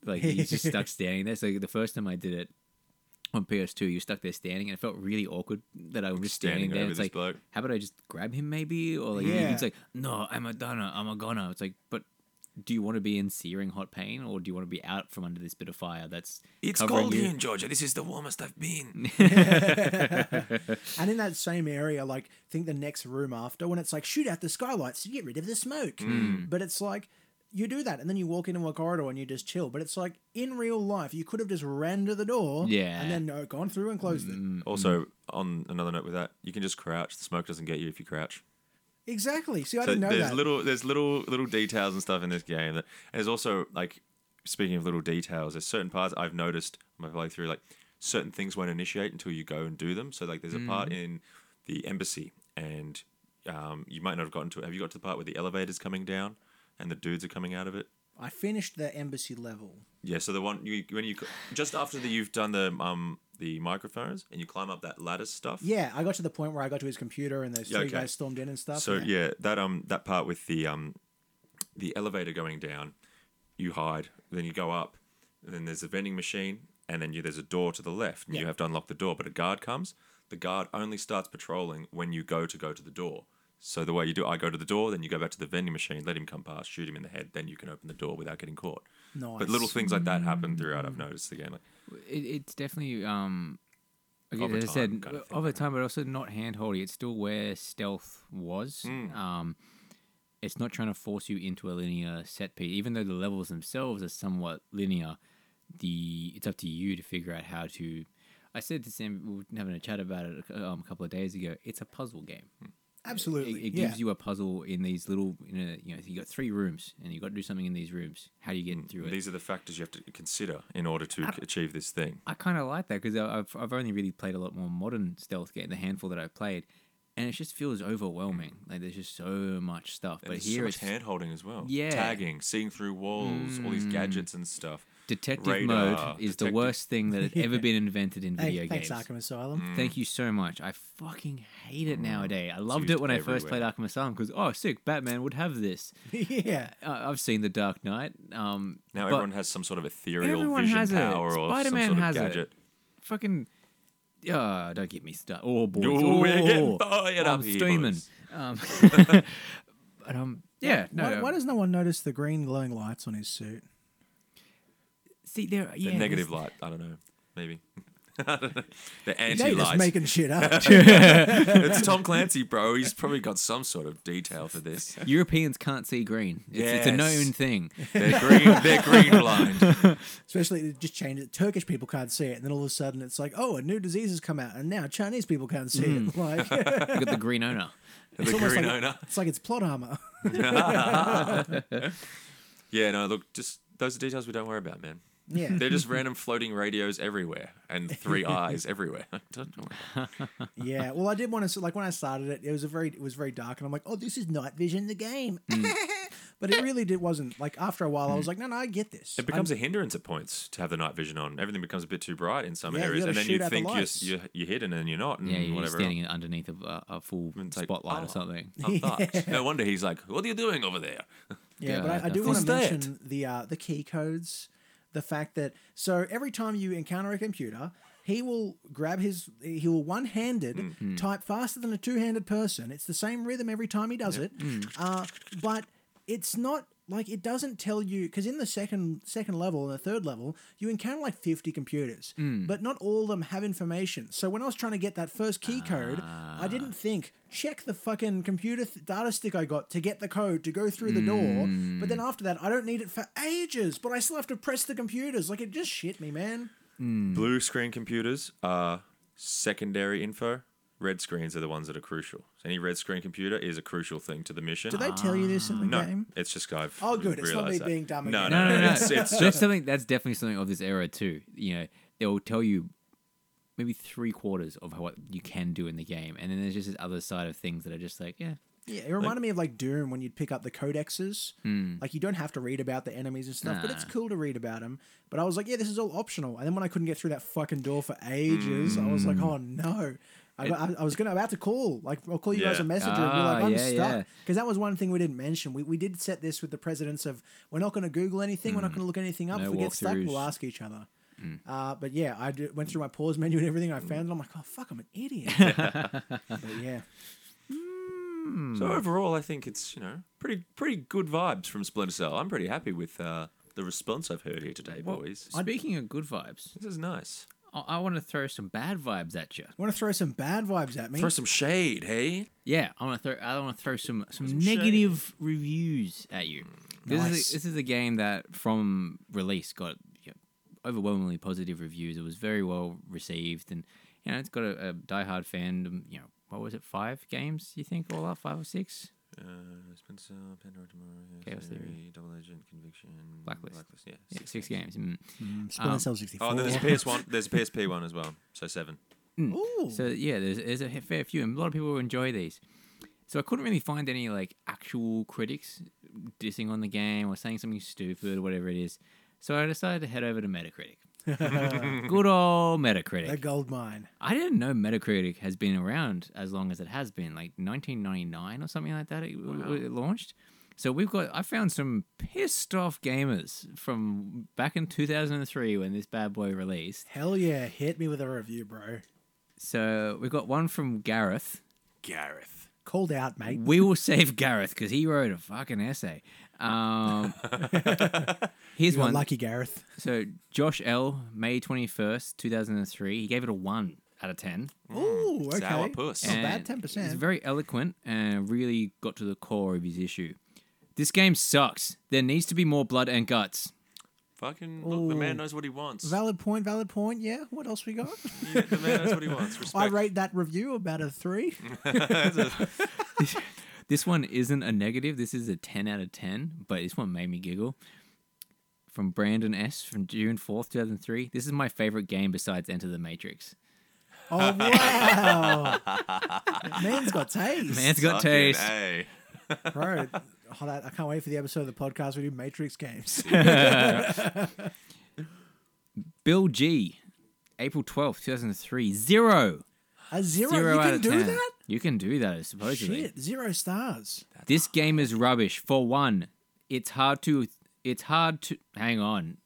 Like he's just stuck standing there. So the first time I did it on PS2, you're stuck there standing, and it felt really awkward that I was just standing, Standing there. over It's this like, bloke. how about I just grab him maybe? Or like Yeah. it's like, no, I'm a donor, I'm a goner. It's like, but do you want to be in searing hot pain, or do you want to be out from under this bit of fire that's It's cold you? here in Georgia. This is the warmest I've been. And in that same area, like think the next room after, when it's like shoot out the skylights to get rid of the smoke. Mm. But it's like you do that, and then you walk into a corridor and you just chill. But it's like in real life, you could have just ran to the door, Yeah. and then uh, gone through and closed Mm. it. Also, on another note with that, you can just crouch. The smoke doesn't get you if you crouch. Exactly. See, I so didn't know there's that. little there's little little details and stuff in this game that and there's also like speaking of little details there's certain parts i've noticed on my playthrough like certain things won't initiate until you go and do them so like there's a part Mm-hmm. in the embassy and um, you might not have gotten to it have you got to the part where the elevator's coming down and the dudes are coming out of it I finished the embassy level. yeah so the one you when you just after the, you've done the um the microphones and you climb up that ladder stuff Yeah, I got to the point where I got to his computer and those Yeah, three okay. guys stormed in and stuff. So yeah. that um that part with the um the elevator going down, you hide, then you go up, and then there's a vending machine, and then you, there's a door to the left, and you have to unlock the door. But a guard comes. The guard only starts patrolling when you go to go to the door. So the way you do, I go to the door, then you go back to the vending machine, let him come past, shoot him in the head, then you can open the door without getting caught. Nice. But little things like that happen throughout. I've noticed the game. Like, It, it's definitely um. As I said, kind of thing, over time, but also not handholdy. It's still where stealth was. Mm. Um, it's not trying to force you into a linear set piece, even though the levels themselves are somewhat linear. The it's up to you to figure out how to. I said to Sam, we were having a chat about it um, a couple of days ago. It's a puzzle game. Absolutely. It, it yeah. gives you a puzzle in these little, you know, you know, you got three rooms, and you got to do something in these rooms. How do you get through it? these are the factors you have to consider in order to I- achieve this thing. I kind of like that because I've I've only really played a lot more modern stealth game, the handful that I've played, and it just feels overwhelming. Like there's just so much stuff. And but here so much it's hand holding as well. Yeah. Tagging, seeing through walls, all these Mm. gadgets and stuff. Detective Radar, mode is the worst thing that had ever been invented in Hey, video thanks, games. Arkham Asylum. Mm. Thank you so much. I fucking hate it nowadays. I loved it when I first played. Arkham Asylum because oh, sick, Batman would have this. yeah. Uh, I've seen The Dark Knight. Um, Now everyone has some sort of ethereal vision has power it. or Spider-Man some sort has of it. gadget. fucking. Oh, don't get me started. Oh, boys. Ooh, we're getting Oh, fired I'm up here, steaming. boys. Um, but um, yeah, no. why, no. why does no one notice the green glowing lights on his suit? See, there, yeah, the negative light. I don't know. Maybe. I don't know. The They're just light. making shit up. it's Tom Clancy, bro. He's probably got some sort of detail for this. Europeans can't see green. It's, it's a Yes. known thing. They're green. They're green blind. Especially, it just changed it. Turkish people can't see it, and then all of a sudden it's like, oh, a new disease has come out, and now Chinese people can't see it. Mm. Like, You got the green owner. The it's almost green like, owner. It's like it's plot armor. Yeah, no, look, just those are details we don't worry about, man. Yeah. They're just random floating radios everywhere and three eyes everywhere. Yeah. Well, I did want to like when I started it, it was a very it was very dark, and I'm like, oh, this is night vision, the game. Mm. but it really did wasn't. Like after a while, I was like, no, no, I get this. It becomes a hindrance at points to have the night vision on. Everything becomes a bit too bright in some Yeah, areas, and then you out the think you're, you're you're hidden and you're not, and Yeah, you're whatever. standing underneath a, a, a full like, spotlight oh. or something. I'm fucked. No wonder he's like, "What are you doing over there?" Yeah, but I, I do want to mention the uh, the key codes. The fact that so every time you encounter a computer, he will grab his he will one handed Mm-hmm. type faster than a two handed person. It's the same rhythm every time he does it, Mm. uh, but it's not like it doesn't tell you because in the second second level and the third level you encounter like 50 computers mm. but not all of them have information. So when i was trying to get that first key code i ah. didn't think check the fucking computer th- data stick i got to get the code to go through the door. But then mm. after that i don't need it for ages but i still have to press the computers. Like it just shit me man. Mm. Blue screen computers are secondary info. Red screens are the ones that are crucial. So any red screen computer is a crucial thing to the mission. do they tell you this in the no, game it's just I've Oh, good. It's not me that. being dumb No, again. no, No, no, no, no. It's, it's that's just something. That's definitely something of this era too. You know, they will tell you maybe three quarters of what you can do in the game, and then there's just this other side of things that are just like, yeah, Yeah, it reminded me of like Doom when you'd pick up the codexes. Hmm. Like you don't have to read about the enemies and stuff, but it's cool to read about them. But I was like, yeah, this is all optional. And then when I couldn't get through that fucking door for ages, I was like, hmm. oh no. I, I, I was gonna about to call, like I'll call you guys a messenger and be like, Ah, I'm yeah, stuck. yeah. Because that was one thing we didn't mention. We, we did set this with the presidents of we're not going to Google anything, we're not going to look anything up. No if we get stuck, we'll ask each other. Uh, but yeah, I did, went through my pause menu and everything. And I found it. I'm like, oh fuck, I'm an idiot. but yeah, So overall, I think it's you know pretty pretty good vibes from Splinter Cell. I'm pretty happy with uh, the response I've heard here today, boys. Speaking of good vibes, This is nice. I, I want to throw some bad vibes at you. want to throw some bad vibes at me? Throw some shade, hey. Yeah, I want to throw. I want to throw some some, some shade. negative reviews at you. This Nice. is a, this is a game that from release got you know, overwhelmingly positive reviews. It was very well received, and you know it's got a, a diehard fandom. You know, what was it? Five games? You think all up? Five or six? Uh, Splinter Cell, Pandora Tomorrow, Chaos Theory. Double Agent, Conviction, Blacklist. yeah, Yeah, six games. Mm. Splinter Um, Cell 64. Oh, then there's a PS one. There's a PSP one as well. So seven. Ooh. So yeah, there's, there's a fair few, and a lot of people enjoy these. So I couldn't really find any like actual critics dissing on the game or saying something stupid or whatever it is. So I decided to head over to Metacritic. Good old Metacritic. the gold mine. I didn't know Metacritic has been around as long as it has been, like 1999 or something like that. It, it launched. So we've got. I found some pissed off gamers from back in 2003 when this bad boy released. Hell yeah, hit me with a review, bro. So we've got one from Gareth. Gareth. Called out, mate. We will save Gareth because he wrote a fucking essay. Um, here's You're one. lucky, Gareth. So Josh L, May 21st, 2003. He gave it a one out of ten. Ooh, okay. Sour puss. Not bad, ten percent. He's very eloquent and really got to the core of his issue. This game sucks. There needs to be more blood and guts. Fucking look, the man knows what he wants. Valid point, valid point. Yeah. What else we got? Yeah, the man knows what he wants. Respect. I rate that review about a three. This one isn't a negative. This is a 10 out of 10, but this one made me giggle. From Brandon S. from June 4th, 2003. This is my favorite game besides Enter the Matrix. Oh wow! Man's got taste. Man's got Fucking taste. A. Bro, oh, that, I can't wait for the episode of the podcast we do Matrix games. Bill G. April 12th, 2003. Zero. A zero. Zero you out can of do 10. that? You can do that, supposedly. Shit, zero stars. This game is rubbish. For one, it's hard to. It's hard to. Hang on.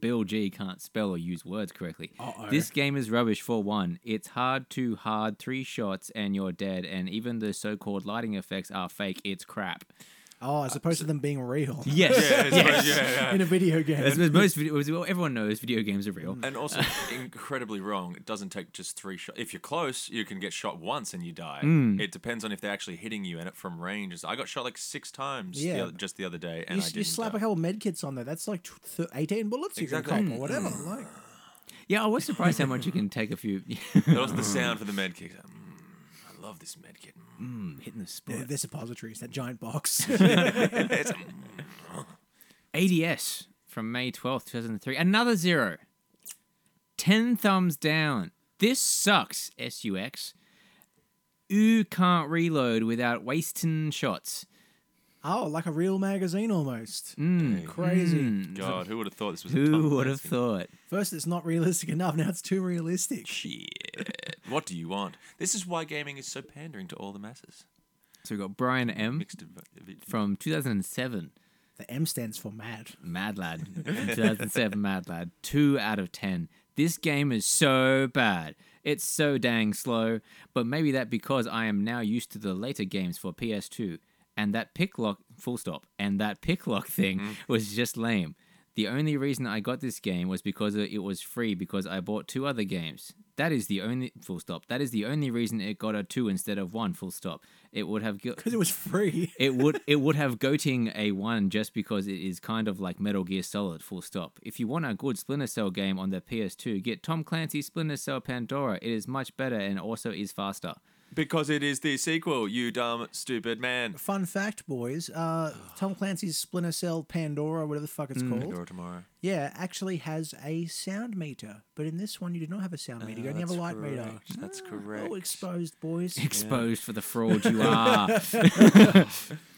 Bill G can't spell or use words correctly. Uh-oh. This game is rubbish for one. It's hard to hard three shots and you're dead, and even the so called lighting effects are fake. It's crap. Oh, as opposed to them being real. Yes. Yeah, yes. yeah, yeah. In a video game. As with most video, well, everyone knows video games are real. And also incredibly wrong. It doesn't take just three shots. If you're close, you can get shot once and you die. Mm. It depends on if they're actually hitting you and it from range. I got shot like six times Yeah. the other, just the other day, and you, I you didn't slap die. a couple med kits on there. That's like tw- th- 18 bullets you Exactly. can cop or whatever. Like, Yeah, I was surprised how much you can take a few. that was the sound for the med kit. Mm, I love this med kit. Mm, hitting the they're, spot. they're suppositories, that giant box. It's- ADS from May 12th, 2003. Another zero. 10 thumbs down. This sucks, SUX. You can't reload without wasting shots. Oh, like a real magazine almost. Mm. Crazy. Mm. God, who would have thought this was? a Who Tom would have thought? First, it's not realistic enough. Now it's too realistic. Shit. What do you want? This is why gaming is so pandering to all the masses. So we've got Brian M. Mixed of, of from 2007. The M stands for mad. Mad Lad. From 2007 Mad Lad. 2 out of 10. This game is so bad. It's so dang slow, but maybe that because I am now used to the later games for PS2 and that pick lock full stop and that pick lock thing mm-hmm. was just lame. The only reason I got this game was because it was free because I bought two other games. That is the only full stop. That is the only reason it got a 2 instead of 1 full stop. It would have gu- Because it was free. it would it would have goating a one just because it is kind of like Metal Gear Solid. Full stop. If you want a good Splinter Cell game on the PS2, get Tom Clancy's Splinter Cell Pandora. It is much better and also is faster. Because it is the sequel, you dumb, stupid man. Fun fact, boys. Uh, Tom Clancy's Splinter Cell Pandora, whatever the fuck it's called. Pandora tomorrow. Yeah, actually has a sound meter, but in this one you do not have a sound meter. You only have a That's light meter. correct, That's correct. Oh, exposed, boys. Exposed for the fraud you are.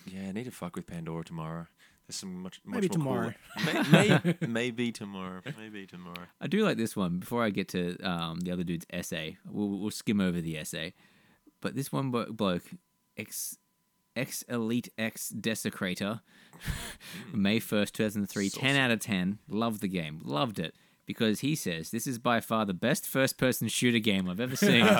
Yeah, I need to fuck with Pandora tomorrow. There's some much, much Maybe more tomorrow. Cool. May, may, maybe tomorrow. Maybe tomorrow. I do like this one. Before I get to um, the other dude's essay, we'll, we'll skim over the essay. But this one bloke, ex ex elite ex desecrator, May first, two thousand three, ten out of ten. Loved the game, loved it because he says this is by far the best first person shooter game I've ever seen.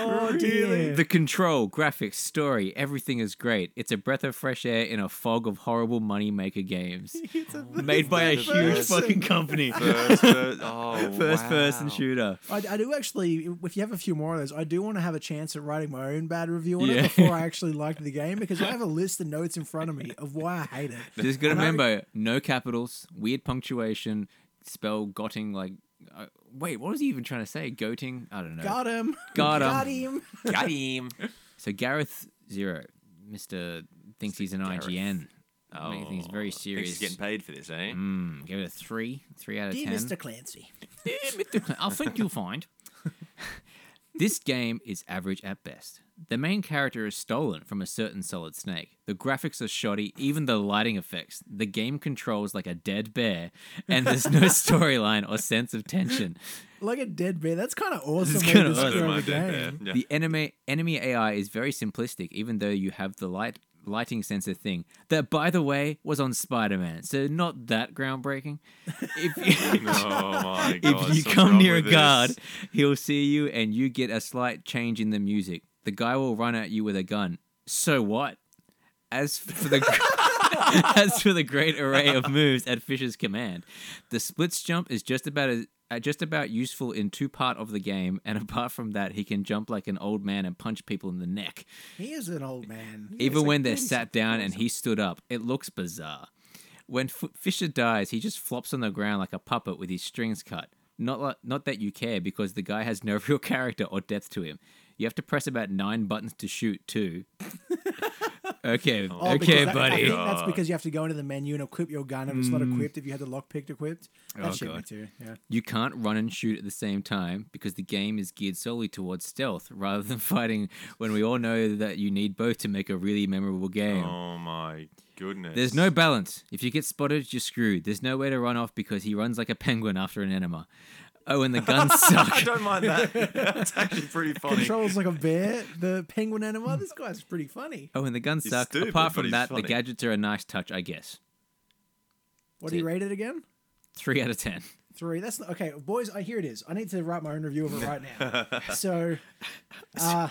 Oh dear. The control, graphics, story, everything is great. It's a breath of fresh air in a fog of horrible moneymaker games. Made by a huge person. fucking company. First, first, oh, First person shooter. I, I do actually, if you have a few more of those, I do want to have a chance at writing my own bad review on Yeah. it before I actually liked the game because I have a list of notes in front of me of why I hate it. Just gotta And I- remember, no capitals, weird punctuation, spell gotting like. Uh, wait, what was he even trying to say? Goating? I don't know. Got him. Got him. Got him. Got him. So Gareth Zero, Mister thinks he's an Gareth. IGN. Oh, Making things very serious. he's getting paid for this, eh? Mm, give it a three, three out of Dear ten. Mr. Clancy. Dear Mr. Clan- I think you'll find this game is average at best. The main character is stolen from a certain Solid Snake. The graphics are shoddy, even the lighting effects. The game controls like a dead bear, and there's no storyline or sense of tension. Like a dead bear. That's kind of awesome. It's way kinda to awesome. describe My game. Yeah. The enemy enemy AI is very simplistic, even though you have the light lighting sensor thing. That, by the way, was on Spider Man, so not that groundbreaking. If you, Oh my god! if you come near a with this? guard, he'll see you, and you get a slight change in the music. The guy will run at you with a gun. So what? As for the as for the great array of moves at Fisher's command, the splits jump is just about as Uh, just about useful in two part of the game, and apart from that, he can jump like an old man and punch people in the neck. He is an old man. Even when like they're sat down and he stood up, it looks bizarre. When F- Fisher dies, he just flops on the ground like a puppet with his strings cut. Not like, not that you care because the guy has no real character or depth to him. You have to press about nine buttons to shoot too. okay, Oh, because okay, that- I buddy. think that's because you have to go into the menu and equip your gun if it's not mm. equipped. If you had the lockpick equipped, oh, that Oh, shit me God. too. Yeah. You can't run and shoot at the same time because the game is geared solely towards stealth rather than fighting. When we all know that you need both to make a really memorable game. Oh my goodness! There's no balance. If you get spotted, you're screwed. There's nowhere to run off because he runs like a penguin after an enema. Oh, and the guns suck. I don't mind that. That's actually pretty funny. Controls like a bear. The penguin animal. This guy's pretty funny. Oh, and the guns He's suck. stupid, Apart but from he's that, funny. the gadgets are a nice touch, I guess. What do you rate it again? Three out of ten. Three. That's not, okay, boys. I here it is. I need to write my own review of it right now. so, uh,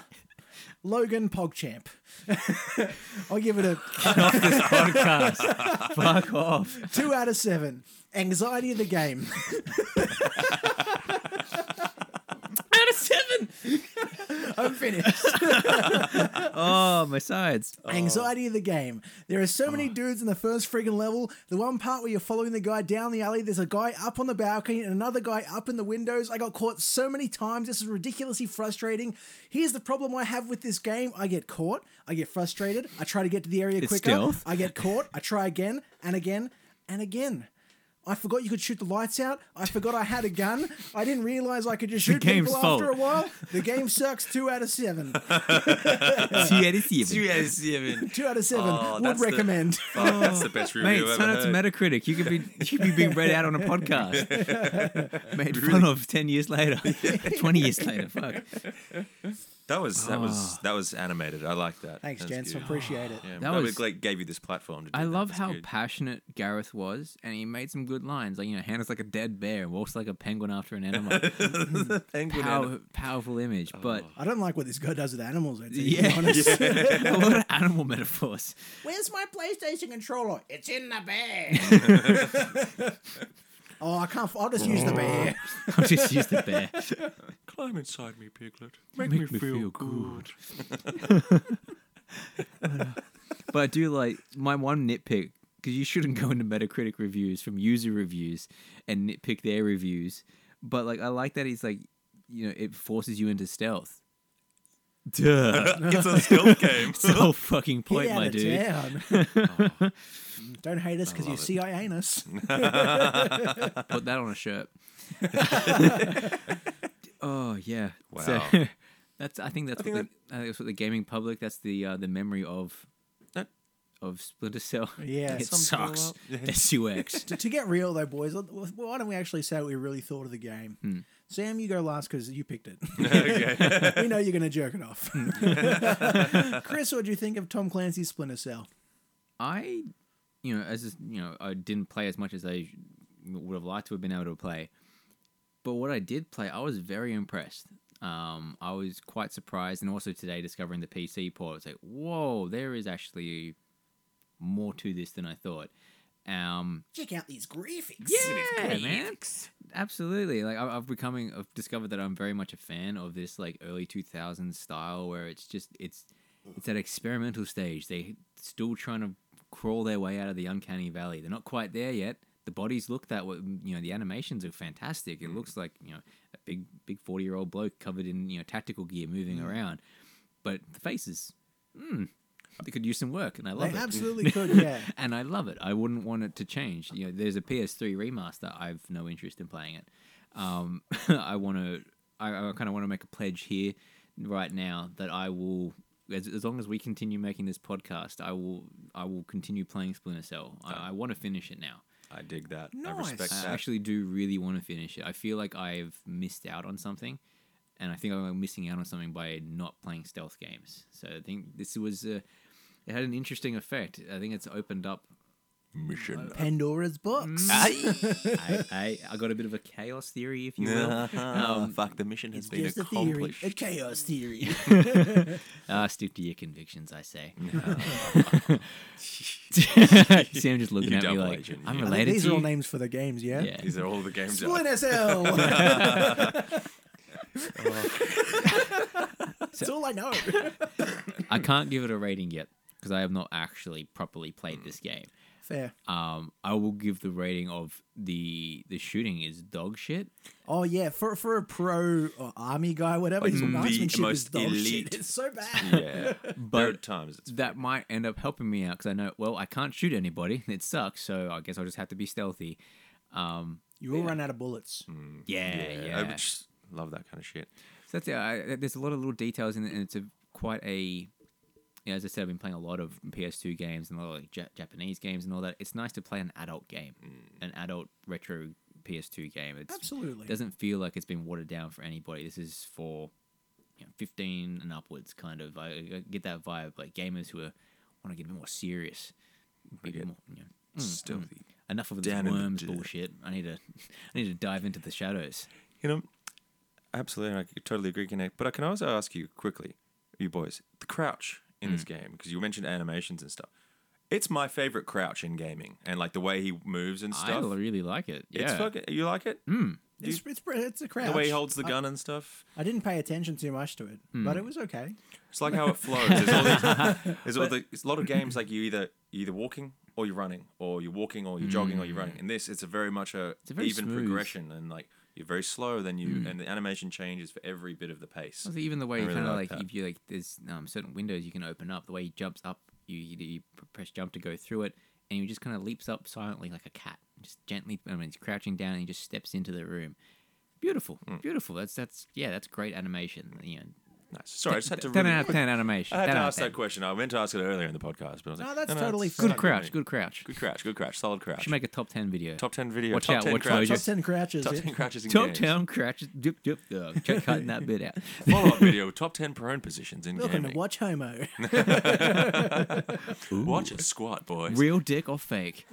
Logan Pogchamp. I'll give it a off this podcast. Fuck off. two out of seven. Anxiety of the game. Seven. I'm finished. Oh, my sides. Anxiety of the game. There are so many oh. dudes in the first friggin' level. The one part where you're following the guy down the alley, there's a guy up on the balcony and another guy up in the windows. I got caught so many times. This is ridiculously frustrating. Here's the problem I have with this game I get caught, I get frustrated, I try to get to the area It's quicker, stealth. I get caught, I try again and again and again. I forgot you could shoot the lights out. I forgot I had a gun. I didn't realize I could just shoot game's people after a while. The game sucks. Two out of seven. Two out of seven. Two out of seven. Two out of seven. Oh, Would that's the- recommend. That's the best review Mate, I've sign ever up to. Metacritic. You could be you could be being read out on a podcast. Made fun of ten years later. Twenty years later. Fuck. That was that was ah. that was animated. I like that. Thanks, That's gents. I good. appreciate it. Yeah, That that was- was like gave you this platform to do I that. love That's how good. passionate Gareth was, and he made some good lines. Like you know, Hannah's like a dead bear, walks like a penguin after an enema. Penguin Pow- anim- powerful image, oh. but I don't like what this guy does with animals. I'd say, to be yeah, honest. a lot of animal metaphors. Where's my PlayStation controller? It's in the bag. oh, I can't. I'll just use the bear. Oh. I'll just use the bear. Climb inside me, Piglet. Make, Make me, feel, good. But I do like my one nitpick because you shouldn't go into Metacritic reviews from user reviews and nitpick their reviews. But like, I like that he's like, you know, it forces you into stealth. Duh. it's a stealth game. It's the whole fucking point, Get my dude. town. Don't hate us because you CIA us. Put that on a shirt. oh yeah. So, Wow. that's I think that's think what the, I think that's what the gaming public. That's the uh, the memory of That- of Splinter Cell. Yeah, it some people sucks. are- S U X. to, to get real though, boys, let- why don't we actually say what we really thought of the game? Sam, you go last because you picked it. okay. we know you're going to jerk it off. Chris, what do you think of Tom Clancy's Splinter Cell? I, you know, as a- you know, I didn't play as much as I would have liked to have been able to play. But what I did play, I was very impressed. Um, I was quite surprised, and also today discovering the PC port, it's like, whoa, there is actually more to this than I thought. Um, Check out these graphics. yeah, man, absolutely. Like I- I've becoming, I've discovered that I'm very much a fan of this like early 2000s style where it's just it's it's that experimental stage. They still trying to crawl their way out of the uncanny valley. They're not quite there yet. The bodies look that way. You know, the animations are fantastic. It looks like you know a big big 40 year old bloke covered in you know tactical gear moving around, but the faces. Hmm. They could use some work, and I love They it. absolutely could, yeah. and I love it. I wouldn't want it to change. You know, there's a PS3 remaster. I've no interest in playing it. Um, I want to. I, I kind of want to make a pledge here right now that I will. As, as long as we continue making this podcast, I will I will continue playing Splinter Cell. I, I want to finish it now. I dig that. I Nice. respect I that. actually do really want to finish it. I feel like I've missed out on something, and I think I'm missing out on something by not playing stealth games. So I think this was uh, it had an interesting effect. I think it's opened up. Mission. Pandora's box. I, I, I got a bit of a chaos theory, if you will. um, fuck, the mission has It's been just a theory, accomplished. a chaos theory. Ah, stick to your convictions, I say. Sam just looking You at me like, agent, I'm yeah. Related these to are all you. names for the games, yeah. Yeah. These are all the games. out. Splinter Cell. That's all I know. I can't give it a rating yet because I have not actually properly played this game. Fair. Um, I will give the rating of the the shooting is dog shit. Oh yeah, for for a pro or army guy, whatever, his marksmanship is dog elite. shit. It's so bad. Yeah, But times it's that might end up helping me out because I know well I can't shoot anybody. It sucks, so I guess I'll just have to be stealthy. Um, You will run out of bullets. yeah, yeah. I just love that kind of shit. So that's it. I, there's a lot of little details in it, and it's a quite a. Yeah, as I said, I've been playing a lot of PS2 games and a lot of like, ja- Japanese games and all that. It's nice to play an adult game, mm. an adult retro PS2 game. It's, Absolutely. It doesn't feel like it's been watered down for anybody. This is for you know, 15 and upwards, kind of. I, I get that vibe, like gamers who are want to get a bit more serious. A bit more, you know, mm, mm Stealthy. Mm. enough of this Down worms bullshit. I need to, I need to dive into the shadows. You know, absolutely, I totally agree, Connect. But I can also ask you quickly, you boys, the crouch in Mm. this game because you mentioned animations and stuff. It's my favorite crouch in gaming, and like the way he moves and stuff. I really like it. Yeah. It's fucking. You like it? Mm. It's, it's, it's a crouch. The way he holds the I- gun and stuff. I, didn't pay attention too much to it, Hmm. but it was okay. It's like how it flows. There's all these, there's all the, it's a lot of games like you either you're either walking or you're running, or you're walking or you're jogging or you're running. In this, it's a very much a, a very even smooth- progression, and like you're very slow. Then you and the animation changes for every bit of the pace. Also, even the way I you really kind of like like, if you like, there's um, certain windows you can open up. The way he jumps up, you you, you press jump to go through it, and he just kind of leaps up silently like a cat, just gently. I mean, he's crouching down and he just steps into the room. Beautiful, Hmm. beautiful. That's that's yeah, that's great animation. You know, Nice. Sorry, I just had to. ten really- out of ten animation. I had 10 to out of ask 10. that question. I meant to ask it earlier in the podcast, but I was like, No, that's no, totally it's fine. Good crouch, good crouch. Good crouch, good crouch, solid crouch. Should make a top ten video. top ten video. Watch top out, 10 watch crouches. Top ten crouches. Top yeah. ten crouches in games. Top games. ten crouches. Dip, dip, dog. Check cutting that bit out. Follow up video. Top ten prone positions in Welcome gaming. to Watch Homo. Watch it squat, boys. Real dick or fake?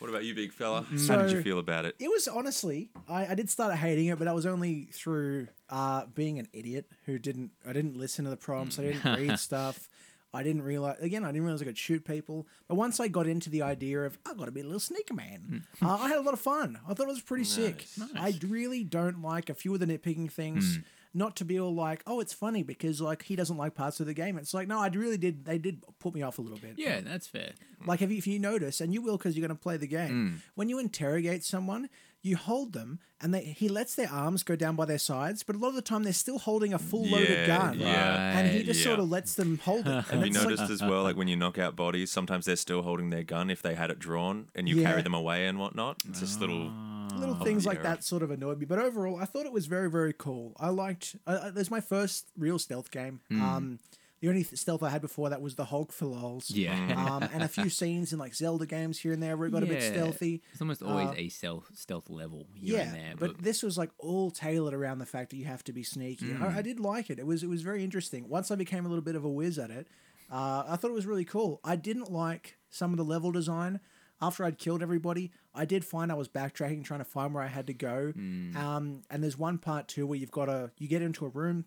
What about you, big fella? How did you feel about it? It was honestly, I, I did start hating it, but that was only through uh, being an idiot who didn't. I didn't listen to the prompts. I didn't read stuff. I didn't realize. Again, I didn't realize I could shoot people. But once I got into the idea of I've got to be a little sneaker man, uh, I had a lot of fun. I thought it was pretty sick. I really don't like a few of the nitpicking things. Not to be all like, oh, it's funny because like he doesn't like parts of the game. It's like, no, I really did. They did put me off a little bit. Yeah, that's fair. Like if you, if you notice, and you will because you're going to play the game, mm. when you interrogate someone, you hold them, and they he lets their arms go down by their sides, but a lot of the time they're still holding a full loaded gun, yeah, and he just yeah. sort of lets them hold it. Have you noticed as well, like when you knock out bodies, sometimes they're still holding their gun if they had it drawn, and you Yeah. carry them away and whatnot. It's just little. little Oh, things like yeah. that sort of annoyed me. But overall, I thought it was very very cool. I liked. Uh, uh, there's my first real stealth game. Hmm. Um, the only stealth I had before that was the Hulk for lols. Yeah. um, and a few scenes in like Zelda games here and there where it got a bit stealthy. It's almost always Uh, a stealth stealth level here yeah, and there. but, this was like all tailored around the fact that you have to be sneaky. And I, I did like it. It was it was very interesting. Once I became a little bit of a whiz at it, uh, I thought it was really cool. I didn't like some of the level design. After I'd killed everybody, I did find I was backtracking, trying to find where I had to go. Um, and there's one part too where you've got to you get into a room,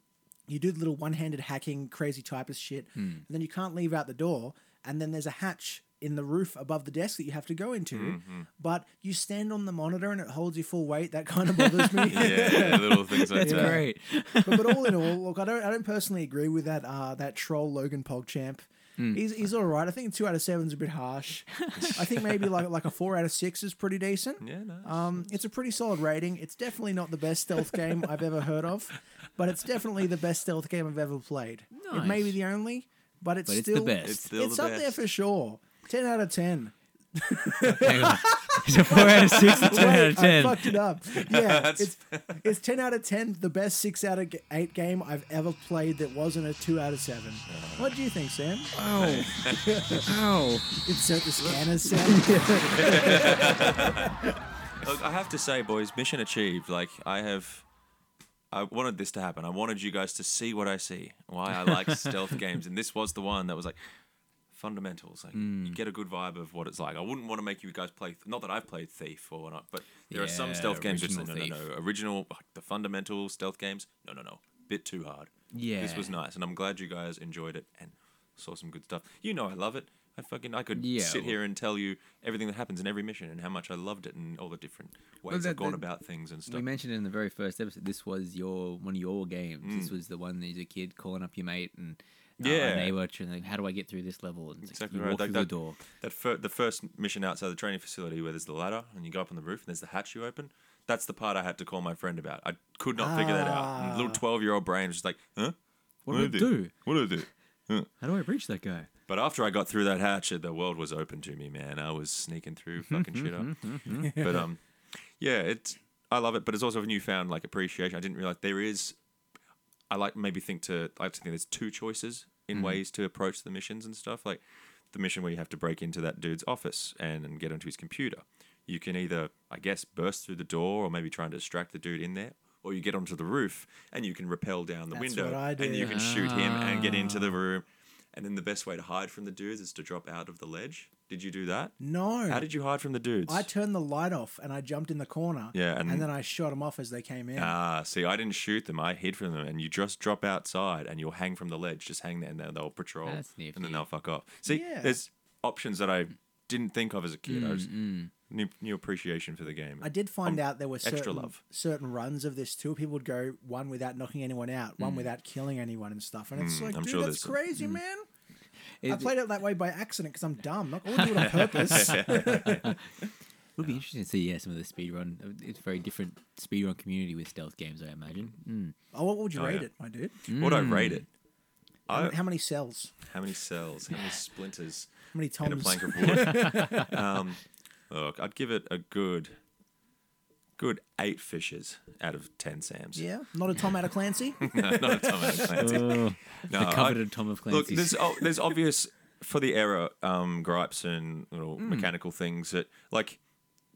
you do the little one-handed hacking, crazy typist shit, and then you can't leave out the door. And then there's a hatch in the roof above the desk that you have to go into. But you stand on the monitor and it holds your full weight. That kind of bothers me. Yeah, little things like That's that. great. but, but all in all, look, I don't, I don't personally agree with that. Uh, that troll Logan Pogchamp. Hmm. He's, he's all right. I think two out of seven is a bit harsh. I think maybe like like a four out of six is pretty decent. Yeah, no. Um, it's a pretty solid rating. It's definitely not the best stealth game I've ever heard of, but it's definitely the best stealth game I've ever played. It may be the only, but it's But it's the still best. It's still it's the up there for sure. Ten out of ten. Hang on. It's a four out of six, a ten out of Wait, I ten. fucked it up. Yeah, it's it's ten out of ten. The best six out of eight game I've ever played that wasn't a two out of seven. What do you think, Sam? Oh, oh. Insert the scanner sound. Look, I have to say, boys, mission achieved. Like I have, I wanted this to happen. I wanted you guys to see what I see. Why I like stealth games, and this was the one that was like fundamentals. Like you hmm. get a good vibe of what it's like. I wouldn't want to make you guys play. Not that I've played Thief or not, but there are some stealth games which original no, no, no, original, like the fundamental stealth games. No, no, no, bit too hard. Yeah. This was nice, and I'm glad you guys enjoyed it and saw some good stuff. You know, I love it. I fucking I could Yeah, sit well- here and tell you everything that happens in every mission and how much I loved it and all the different ways that- I've gone that- about things and stuff. We mentioned in the very first episode, this was your one of your games. This hmm. was the one as a kid calling up your mate and Yeah. a neighbor, how do I get through this level? And like Exactly you right. walk Like through that, the door. That fir- the first mission outside the training facility where there's the ladder and you go up on the roof and there's the hatch you open. That's the part I had to call my friend about. I could not figure that out. And little ah. twelve year old brain was just like, huh? What do I do? What do I do? Huh. How do I reach that guy? But after I got through that hatch, uh, the world was open to me, man. I was sneaking through, fucking shit up. Mm-hmm, mm-hmm, mm-hmm. but um, yeah, it's I love it. But it's also a newfound like appreciation. I didn't realize there is. I like maybe think to I like to think there's two choices in mm. ways to approach the missions and stuff. Like the mission where you have to break into that dude's office and, and get onto his computer. You can either, I guess, burst through the door or maybe try and distract the dude in there, or you get onto the roof and you can rappel down the That's window what I and you can shoot him and get into the ah. room. And then the best way to hide from the dudes is to drop out of the ledge. Did you do that? no. How did you hide from the dudes? I turned the light off and I jumped in the corner. Yeah, and- then I shot them off as they came in. Ah, see, I didn't shoot them. I hid from them, and you just drop outside, and you'll hang from the ledge. Just hang there, and then they'll patrol, That's and then they'll fuck off. See, Yeah. there's options that I didn't think of as a kid. I was new, new appreciation for the game. I did find Um, out there were extra certain, love. certain runs of this too. People would go one without knocking anyone out, one without killing anyone and stuff. And it's like, Mm. I'm dude, sure that's there's some- crazy, man. I played it that way by accident because I'm dumb. Not I wouldn't do it on purpose. It would be interesting to see, yeah, some of the speedrun. It's a very different speedrun community with stealth games, I imagine. Mm. oh, what would you Oh, rate yeah. it, my dude? What I rate it? How, I, how many cells? how many cells? How many splinters How many in a toms? plank of wood? um, look, I'd give it a good, good eight fishes out of ten Sams. Yeah, not a Tom out of Clancy. no, not a Tom and a Clancy. Oh, No, the I- coveted Tom of Clancy. Look, there's oh, there's obvious for the era um, gripes and little Hmm. mechanical things that like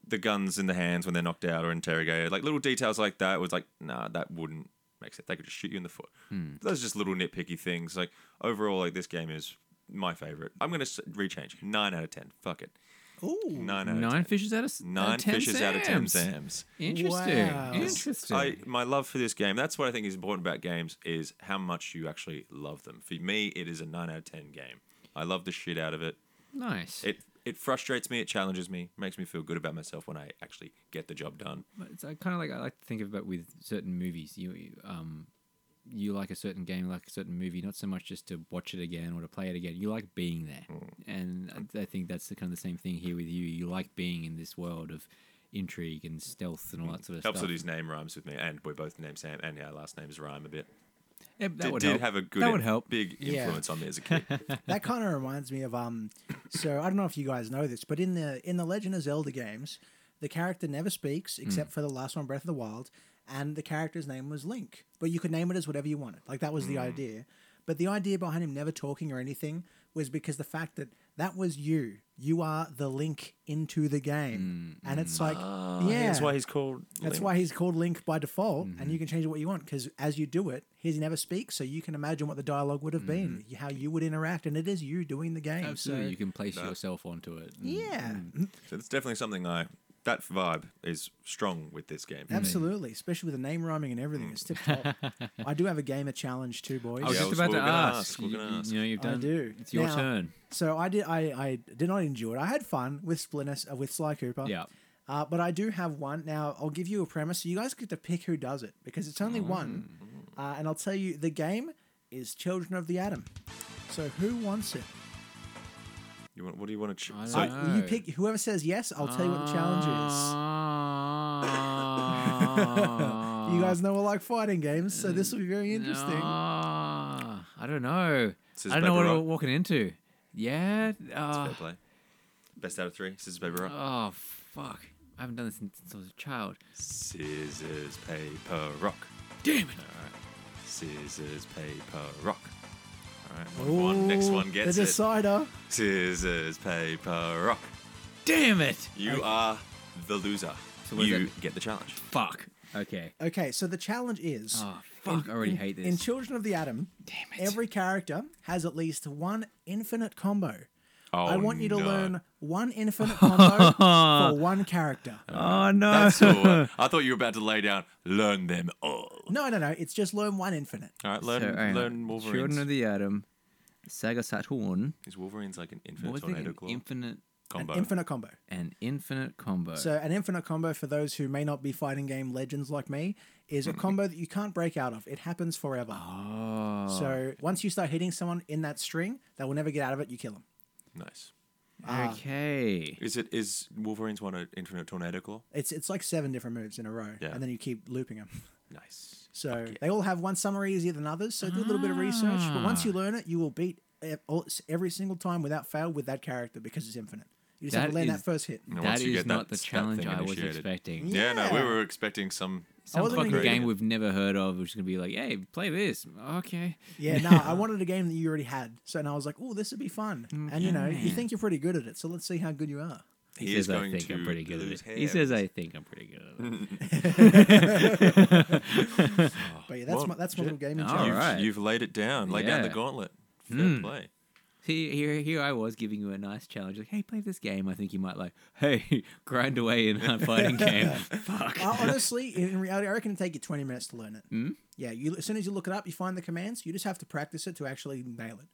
the guns in the hands when they're knocked out or interrogated, like little details like that was like, nah, that wouldn't make sense. They could just shoot you in the foot. Hmm. Those are just little nitpicky things. Like overall, like this game is my favorite. I'm gonna rechange nine out of ten. Fuck it, Ooh, nine out of Nine 10. fishes out of s- out of Nine 10 fishes out of ten Sams. Sams. Interesting. Wow. Interesting. I my love for this game. That's what I think is important about games is how much you actually love them. For me, it is a nine out of ten game. I love the shit out of it. nice. It it frustrates me. It challenges me. Makes me feel good about myself when I actually get the job done. But It's kind of like I like to think about with certain movies. You you, um, you like a certain game, like a certain movie, not so much just to watch it again or to play it again. You like being there, Mm. and I, I think that's the kind of the same thing here with you. You like being in this world of intrigue and stealth and all that sort of Helps stuff. Helps that his name rhymes with me, and we're both named Sam, and our last names rhyme a bit. Yeah, that did would did help. have a good, That would help. big Yeah. influence on me as a kid. that kind of reminds me of um. So I don't know if you guys know this, but in the in the Legend of Zelda games, the character never speaks except for the last one, Breath of the Wild, and the character's name was Link. But you could name it as whatever you wanted. Like that was the mm. idea. But the idea behind him never talking or anything was because the fact that that was you. You are the link into the game, and it's mm. like, ah, yeah, That's why he's called. That's Link. why he's called Link by default, and mm-hmm. you can change it what you want because as you do it, he never speaks, so you can imagine what the dialogue would have mm. been, how you would interact, and it is you doing the game. Absolutely, So you can place yourself onto it. and- yeah, So it's definitely something I. That vibe is strong with this game. absolutely, especially with the name rhyming and everything. It's tip top. I do have a gamer challenge too, boys. I was Yeah, just I about we're to gonna ask. ask, we're You, gonna you- ask. you know, you've I done. do. It's your Now- turn. So I did. I, I did not enjoy it. I had fun with Splinter uh, with Sly Cooper. Yeah. Uh, but I do have one. Now, I'll give you a premise. You guys get to pick who does it because it's only one. Uh, and I'll tell you the game is Children of the Atom. So who wants it? You want, what do you want to? Ch- I so, you pick whoever says yes. I'll tell you what the challenge Ah. is. You guys know I like fighting games, so this will be very interesting. Ah, I don't know. I don't know what Paper we're Rock. walking into. Yeah. Uh, fair play. Best out of three. Scissors, paper, rock. Oh fuck! I haven't done this since I was a child. Scissors, paper, rock. Damn it! Scissors, paper, rock. All right. One, one. Next one gets the it. decider. Scissors, paper, rock. Damn it! You are the loser. So what you get the challenge. Fuck. Okay. Okay, so the challenge is Oh fuck! I already in, hate this. in Children of the Atom. Damn it! Every character has at least one infinite combo. Oh, I want you to no. learn one infinite combo for one character. oh no! That's all. I thought you were about to lay down. Learn them all. No, no, no. It's just learn one infinite. All right, learn So, hang learn Wolverines. Children of the Atom, Sega Saturn. Is Wolverine's like an infinite was it? tornado An claw infinite, combo? An infinite combo. an infinite combo. So an infinite combo for those who may not be fighting game legends like me is a combo that you can't break out of. It happens forever. oh. So once you start hitting someone in that string, they will never get out of it. You kill them. Nice. Ah. okay. Is it is Wolverine's one an infinite tornado claw? It's it's like seven different moves in a row, Yeah. and then you keep looping them. Nice. So they all have one summary easier than others. So do a little bit of research. But once Ah. you learn it, you will beat e- every single time without fail with that character because it's infinite. You just have to land is- that first hit. that is That once you is get not that- the challenge I was initiated- expecting. Yeah, no, we were expecting some. Some wasn't fucking gonna game get- we've never heard of, which is gonna be like, "Hey, play this." Okay. Yeah, no, I wanted a game that you already had. So now I was like, oh, this would be fun. And you know, you think you're pretty good at it. So let's see how good you are. He, He says I think I'm pretty good at lose it. He says. I think I'm pretty good at it. But yeah, that's Well, my that's my little gaming All challenge. You've, you've laid it down. Lay down the gauntlet. Fair Hmm. play. See, here, here I was giving you a nice challenge, like, "Hey, play this game. I think you might like." Hey, grind away in a fighting game. Fuck. Uh, honestly, in reality, I reckon it'd take you 20 minutes to learn it. Hmm? Yeah, you as soon as you look it up, you find the commands. You just have to practice it to actually nail it.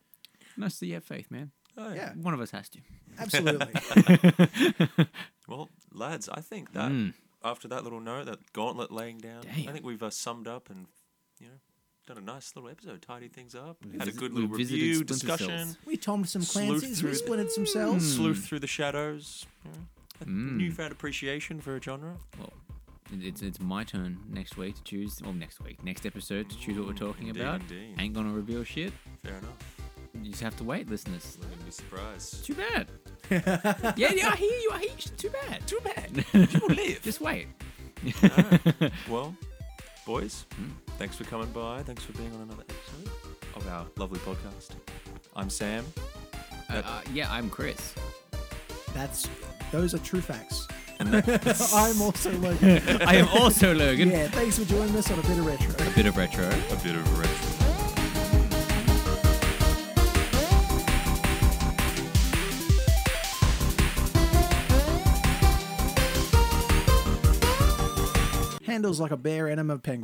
Nice that you have faith, man. Yeah, One of us has to. absolutely. Well, lads, I think that Mm. after that little note, that gauntlet laying down, I think we've uh, summed up and you know done a nice little episode, tidied things up, we had a good little review discussion, Cells. we tomed some Sleuth Clancy's, we through- splintered some cells. sleuth through the shadows. You know, a Mm. Newfound appreciation for a genre. Well, it's it's my turn next week to choose. Well, next week, next episode to choose what we're talking Indeed, about. indeed. Ain't gonna reveal shit. Fair enough. You just have to wait, listeners. We're be surprised. Too bad. yeah, yeah, I hear you. I hear you. Too bad. Too bad. People live. Just wait. Well, boys, thanks for coming by. Thanks for being on another episode of our lovely podcast. I'm Sam. Uh, uh, yeah, I'm Chris. That's those are true facts. I'm also Logan. I am also Logan. yeah, thanks for joining us on a bit of retro. A bit of retro. a bit of retro. Handles like a bear and I'm a penguin.